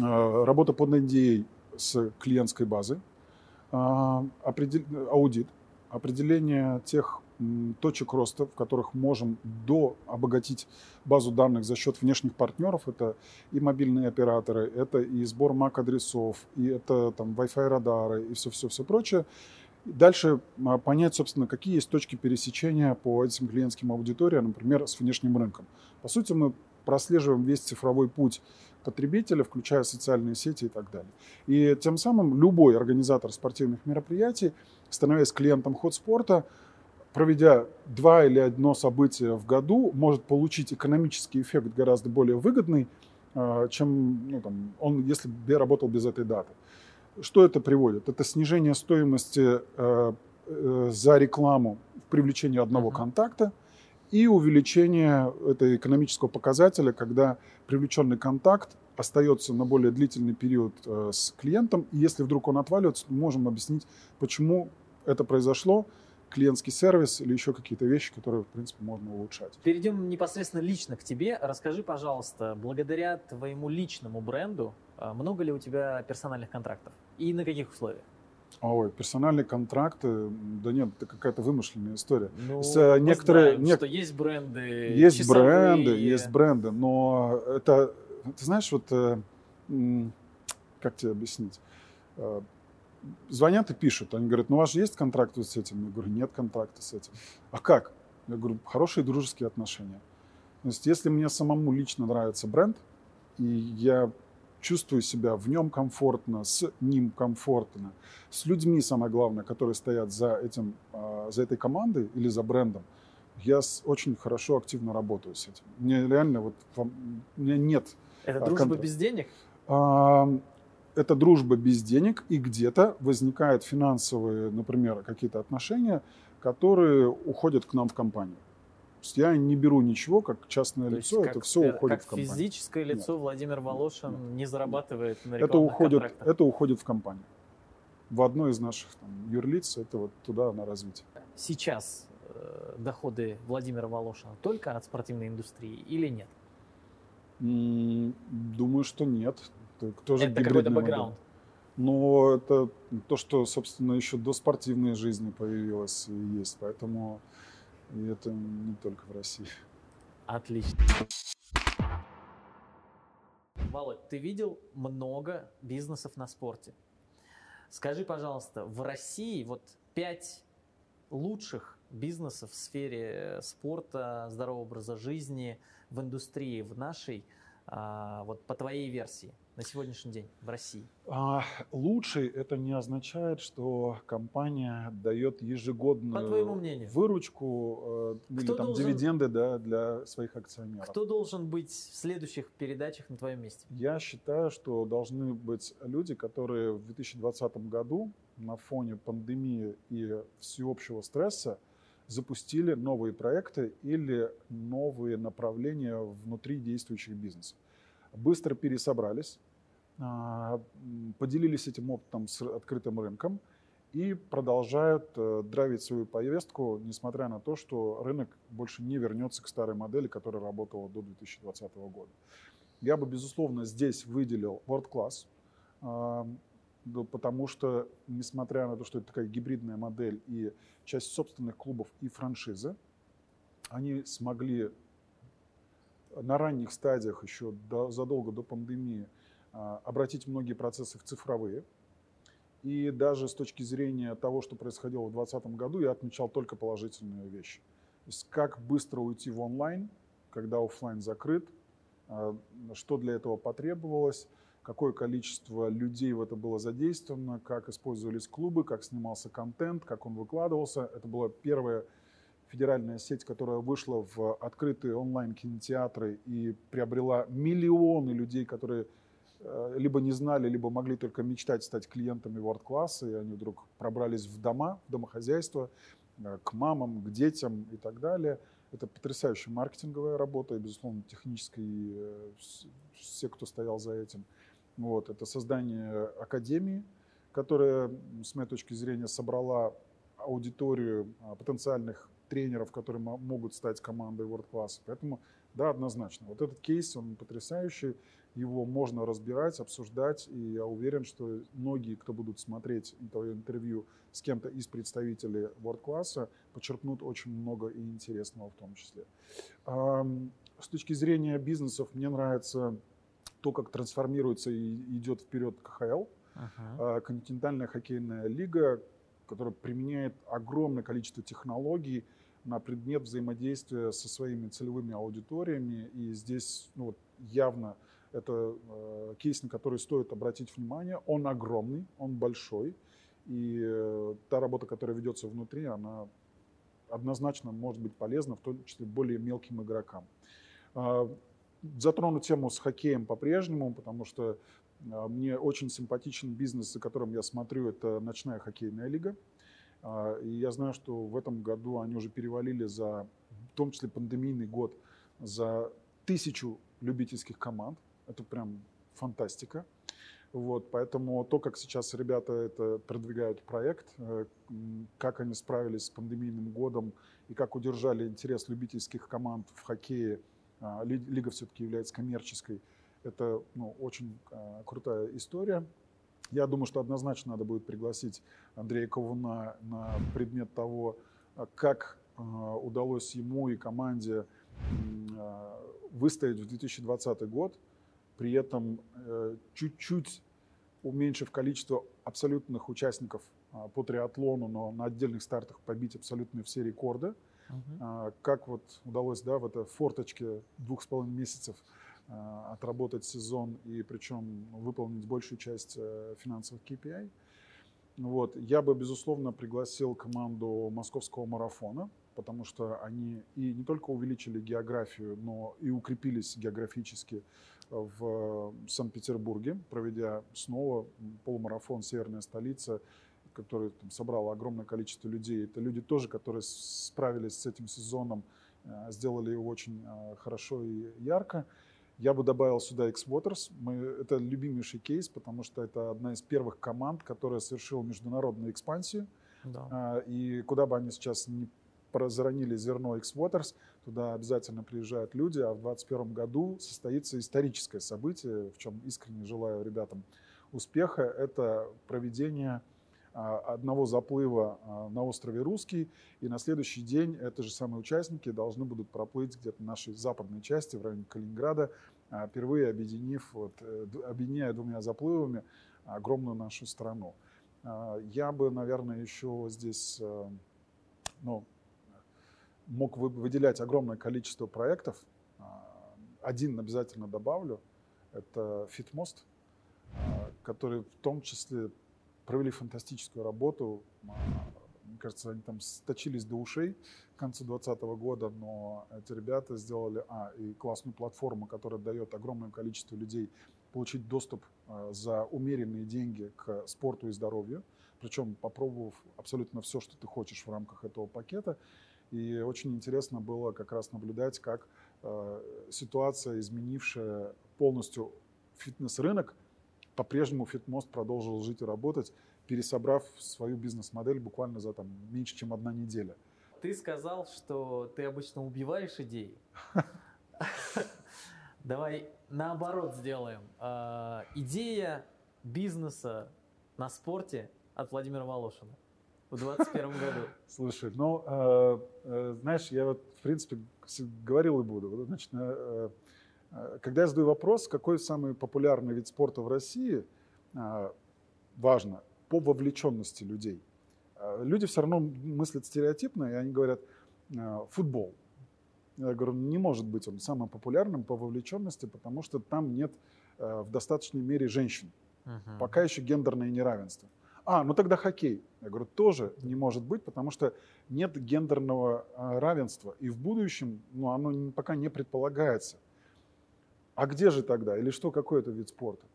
B: э, работа под NDA с клиентской базой, э, определ... аудит, определение тех точек роста, в которых можем до обогатить базу данных за счет внешних партнеров. Это и мобильные операторы, это и сбор MAC-адресов, и это там Wi-Fi радары и все-все-все прочее. Дальше а, понять, собственно, какие есть точки пересечения по этим клиентским аудиториям, например, с внешним рынком. По сути, мы прослеживаем весь цифровой путь потребителя, включая социальные сети и так далее. И тем самым любой организатор спортивных мероприятий, становясь клиентом ходспорта, проведя два или одно событие в году, может получить экономический эффект гораздо более выгодный, а, чем ну, там, он, если бы работал без этой даты. Что это приводит? Это снижение стоимости э, э, за рекламу в привлечении одного uh-huh. контакта и увеличение этого экономического показателя, когда привлеченный контакт остается на более длительный период э, с клиентом. И если вдруг он отваливается, мы можем объяснить, почему это произошло, клиентский сервис или еще какие-то вещи, которые, в принципе, можно улучшать.
A: Перейдем непосредственно лично к тебе. Расскажи, пожалуйста, благодаря твоему личному бренду, а, много ли у тебя персональных контрактов и на каких условиях?
B: Ой, персональные контракты, да нет, это какая-то вымышленная история.
A: Ну, С, э, некоторые, знаем, нек... что есть бренды,
B: есть часовые. бренды, есть бренды, но это, ты знаешь, вот э, как тебе объяснить? Звонят и пишут. Они говорят, ну у вас же есть контракт с этим? Я говорю, нет контракта с этим. А как? Я говорю, хорошие дружеские отношения. То есть если мне самому лично нравится бренд, и я чувствую себя в нем комфортно, с ним комфортно, с людьми, самое главное, которые стоят за, этим, а, за этой командой или за брендом, я очень хорошо, активно работаю с этим. Мне реально вот, у меня нет...
A: Это дружба контракта. без денег?
B: Это дружба без денег, и где-то возникают финансовые, например, какие-то отношения, которые уходят к нам в компанию. есть я не беру ничего как частное
A: То
B: лицо,
A: есть
B: это
A: как,
B: все
A: э,
B: уходит
A: как
B: в компанию.
A: физическое лицо Владимир Волошин
B: Нет.
A: не зарабатывает на
B: Это
A: рекламных
B: уходит,
A: контрактах.
B: это уходит в компанию. В одной из наших там, юрлиц это вот туда на развитие.
A: Сейчас э, доходы Владимира Волошина только от спортивной индустрии или нет?
B: Думаю, что нет. Тоже
A: Это
B: модель.
A: бэкграунд.
B: Но это то, что, собственно, еще до спортивной жизни появилось и есть. Поэтому и это не только в России.
A: Отлично. Володь, ты видел много бизнесов на спорте. Скажи, пожалуйста, в России вот пять лучших бизнесов в сфере э, спорта, здорового образа жизни, в индустрии, в нашей, а, вот по твоей версии, на сегодняшний день в России?
B: А лучший это не означает, что компания дает ежегодную
A: По твоему мнению.
B: выручку э, или
A: Кто
B: там
A: должен-
B: дивиденды да, для своих акционеров.
A: Кто должен быть в следующих передачах на твоем месте?
B: Я считаю, что должны быть люди, которые в 2020 году на фоне пандемии и всеобщего стресса запустили новые проекты или новые направления внутри действующих бизнесов. Быстро пересобрались, а, поделились этим опытом с открытым рынком и продолжают э, драйвить свою повестку, несмотря на то, что рынок больше не вернется к старой модели, которая работала до 2020 года. Я бы, безусловно, здесь выделил World Class, а, потому что, несмотря на то, что это такая гибридная модель и часть собственных клубов и франшизы, они смогли на ранних стадиях, еще до- задолго до пандемии, а, обратить многие процессы в цифровые. И даже с точки зрения того, что происходило в 2020 году, я отмечал только положительные вещи. То есть как быстро уйти в онлайн, когда офлайн закрыт, а, что для этого потребовалось, какое количество людей в это было задействовано, как использовались клубы, как снимался контент, как он выкладывался. Это была первая федеральная сеть, которая вышла в открытые онлайн-кинотеатры и приобрела миллионы людей, которые э, либо не знали, либо могли только мечтать стать клиентами World Class, и они вдруг пробрались в дома, в домохозяйство, э, к мамам, к детям и так далее. Это потрясающая маркетинговая работа и, безусловно, техническая, и, э, все, кто стоял за этим. Вот, это создание академии, которая, с моей точки зрения, собрала аудиторию а, потенциальных тренеров, которые мо- могут стать командой World Class. Поэтому, да, однозначно. Вот этот кейс, он потрясающий, его можно разбирать, обсуждать, и я уверен, что многие, кто будут смотреть твое интервью с кем-то из представителей World Class, почерпнут очень много и интересного в том числе. С точки зрения бизнесов, мне нравится то, как трансформируется и идет вперед КХЛ, а, континентальная хоккейная лига, которая применяет огромное количество технологий на предмет взаимодействия со своими целевыми аудиториями. И здесь ну, явно это э, кейс, на который стоит обратить внимание. Он огромный, он большой. И э, та работа, которая ведется внутри, она однозначно может быть полезна, в том числе более мелким игрокам. А, Затрону тему с хоккеем по-прежнему, потому что а, Мне очень симпатичен бизнес, за которым я смотрю, это ночная хоккейная лига. А, И я знаю, что в этом году они уже перевалили за, в том числе пандемийный год, за тысячу любительских команд. Это прям фантастика. Вот, поэтому то, как сейчас ребята это продвигают проект, э, как они справились с пандемийным годом и как удержали интерес любительских команд в хоккее, а, ли- лига все-таки является коммерческой, это ну, очень а, крутая история. Я думаю, что однозначно надо будет пригласить Андрея Ковуна на предмет того, а, как а, удалось ему и команде а, выстоять в 2020 год, при этом э, чуть-чуть уменьшив количество абсолютных участников по триатлону, но на отдельных стартах побить абсолютно все рекорды. А, Как вот удалось да, в этой форточке двух с половиной месяцев отработать сезон и причем выполнить большую часть э, финансовых KPI. Вот. Я бы, безусловно, пригласил команду московского марафона, потому что они и не только увеличили географию, но и укрепились географически в Санкт-Петербурге, проведя снова полумарафон «Северная столица», который там, собрал огромное количество людей. Это люди тоже, которые справились с этим сезоном сделали его очень хорошо и ярко. Я бы добавил сюда X-Waters. Мы, это любимейший кейс, потому что это одна из первых команд, которая совершила международную экспансию. Да. И куда бы они сейчас не заронили зерно X-Waters, туда обязательно приезжают люди, а в 2021 году состоится историческое событие, в чем искренне желаю ребятам успеха. Это проведение а, одного заплыва а, на острове Русский, и на следующий день это же самые участники должны будут проплыть где-то нашей западной части, в районе Калининграда, а, впервые объединив, вот, э, объединяя двумя заплывами огромную нашу страну. Я бы, наверное, еще здесь э, ну, мог выделять огромное количество проектов. Один обязательно добавлю. Это Фитмост, который в том числе провели фантастическую работу. Мне кажется, они там сточились до ушей к концу 2020 года, но эти ребята сделали а, и классную платформу, которая дает огромному количеству людей получить доступ а, за умеренные деньги к спорту и здоровью, причем попробовав абсолютно все, что ты хочешь в рамках этого пакета. И очень интересно было как раз наблюдать, как э, ситуация, изменившая полностью фитнес-рынок, по-прежнему Фитмост продолжил жить и работать, пересобрав свою бизнес-модель буквально за там, меньше, чем одна неделя.
A: Ты сказал, что ты обычно убиваешь идеи. Давай наоборот сделаем. А, идея бизнеса на спорте от Владимира Волошина в 2021 году.
B: Слушай, ну, э, э, знаешь, я вот, в принципе, говорил и буду. Значит, когда я задаю вопрос, какой самый популярный вид спорта в России, э, важно, по вовлеченности людей. Э, люди все равно мыслят стереотипно, и они говорят футбол. Я говорю, не может быть он самым популярным по вовлеченности, потому что там нет в достаточной мере женщин. Uh-huh. Пока еще гендерное неравенство. А, ну тогда хоккей. Я говорю, тоже не может быть, потому что нет гендерного равенства. И в будущем ну, оно пока не предполагается. А где же тогда? Или что, какой это вид спорта?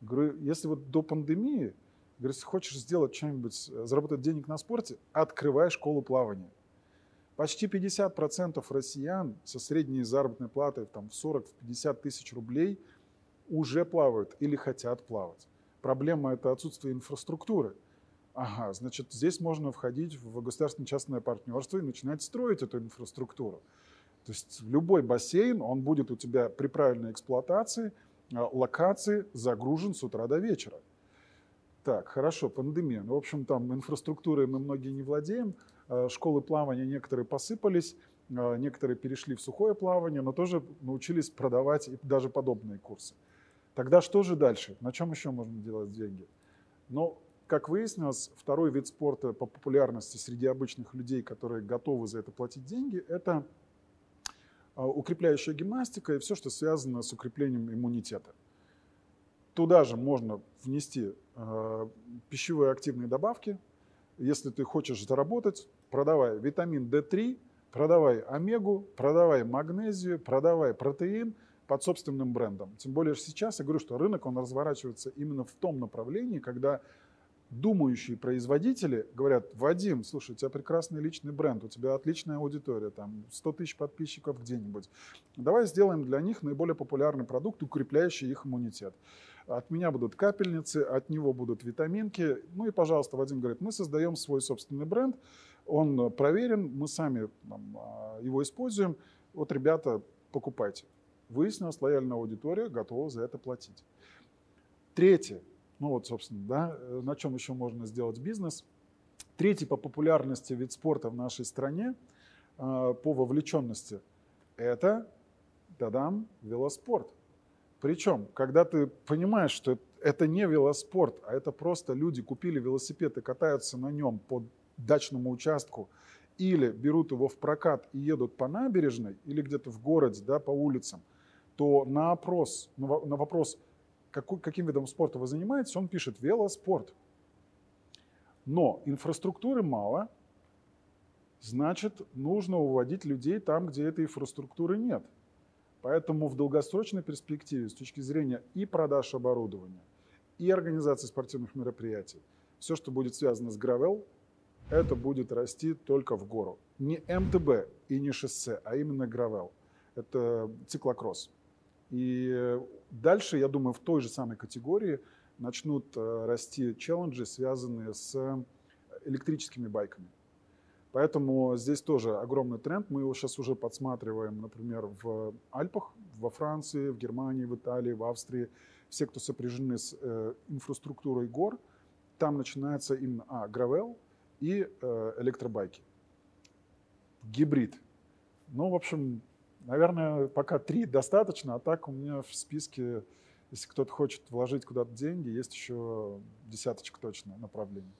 B: Говорю, если вот до пандемии, говорю, если хочешь сделать что-нибудь, э, заработать денег на спорте, открывай школу плавания. Почти 50% россиян со средней заработной платой там, в 40-50 тысяч рублей уже плавают или хотят плавать. Проблема – это отсутствие инфраструктуры. Ага, значит, здесь можно входить в государственное частное партнерство и начинать строить эту инфраструктуру. То есть любой бассейн, он будет у тебя при правильной эксплуатации, а, локации загружен с утра до вечера. Так, хорошо, пандемия. Ну, в общем, там инфраструктурой мы многие не владеем. А, школы плавания некоторые посыпались, а, некоторые перешли в сухое плавание, но тоже научились продавать даже подобные курсы. Тогда что же дальше? На чем еще можно делать деньги? Ну, как выяснилось, второй вид спорта по популярности среди обычных людей, которые готовы за это платить деньги, это укрепляющая гимнастика и все, что связано с укреплением иммунитета. Туда же можно внести э, пищевые активные добавки. Если ты хочешь заработать, продавай витамин D3, продавай омегу, продавай магнезию, продавай протеин под собственным брендом. Тем более сейчас я говорю, что рынок он разворачивается именно в том направлении, когда думающие производители говорят, Вадим, слушай, у тебя прекрасный личный бренд, у тебя отличная аудитория, там 100 тысяч подписчиков где-нибудь. Давай сделаем для них наиболее популярный продукт, укрепляющий их иммунитет. От меня будут капельницы, от него будут витаминки. Ну и, пожалуйста, Вадим говорит, мы создаем свой собственный бренд, он проверен, мы сами там, а, его используем. Вот, ребята, покупайте. Выяснилось, лояльная аудитория готова за это платить. Третье ну вот, собственно, да, э, на чем еще можно сделать бизнес. Третий по популярности вид спорта в нашей стране, э, по вовлеченности, это, дадам, велоспорт. Причем, когда ты понимаешь, что это не велоспорт, а это просто люди купили велосипед и катаются на нем по дачному участку, или берут его в прокат и едут по набережной, или где-то в городе, да, по улицам, то на опрос, на вопрос, какой, каким видом спорта вы занимаетесь, он пишет велоспорт. Но инфраструктуры мало, значит, нужно уводить людей там, где этой инфраструктуры нет. Поэтому в долгосрочной перспективе, с точки зрения и продаж оборудования, и организации спортивных мероприятий, все, что будет связано с гравел, это будет расти только в гору. Не МТБ и не шоссе, а именно гравел. Это циклокросс. И дальше, я думаю, в той же самой категории начнут э, расти челленджи, связанные с электрическими байками. Поэтому здесь тоже огромный тренд. Мы его сейчас уже подсматриваем, например, в Альпах, во Франции, в Германии, в Италии, в Австрии. Все, кто сопряжены с э, инфраструктурой гор, там начинается именно а, гравел и э, электробайки. Гибрид. Ну, в общем, наверное, пока три достаточно, а так у меня в списке, если кто-то хочет вложить куда-то деньги, есть еще десяточка точно направлений.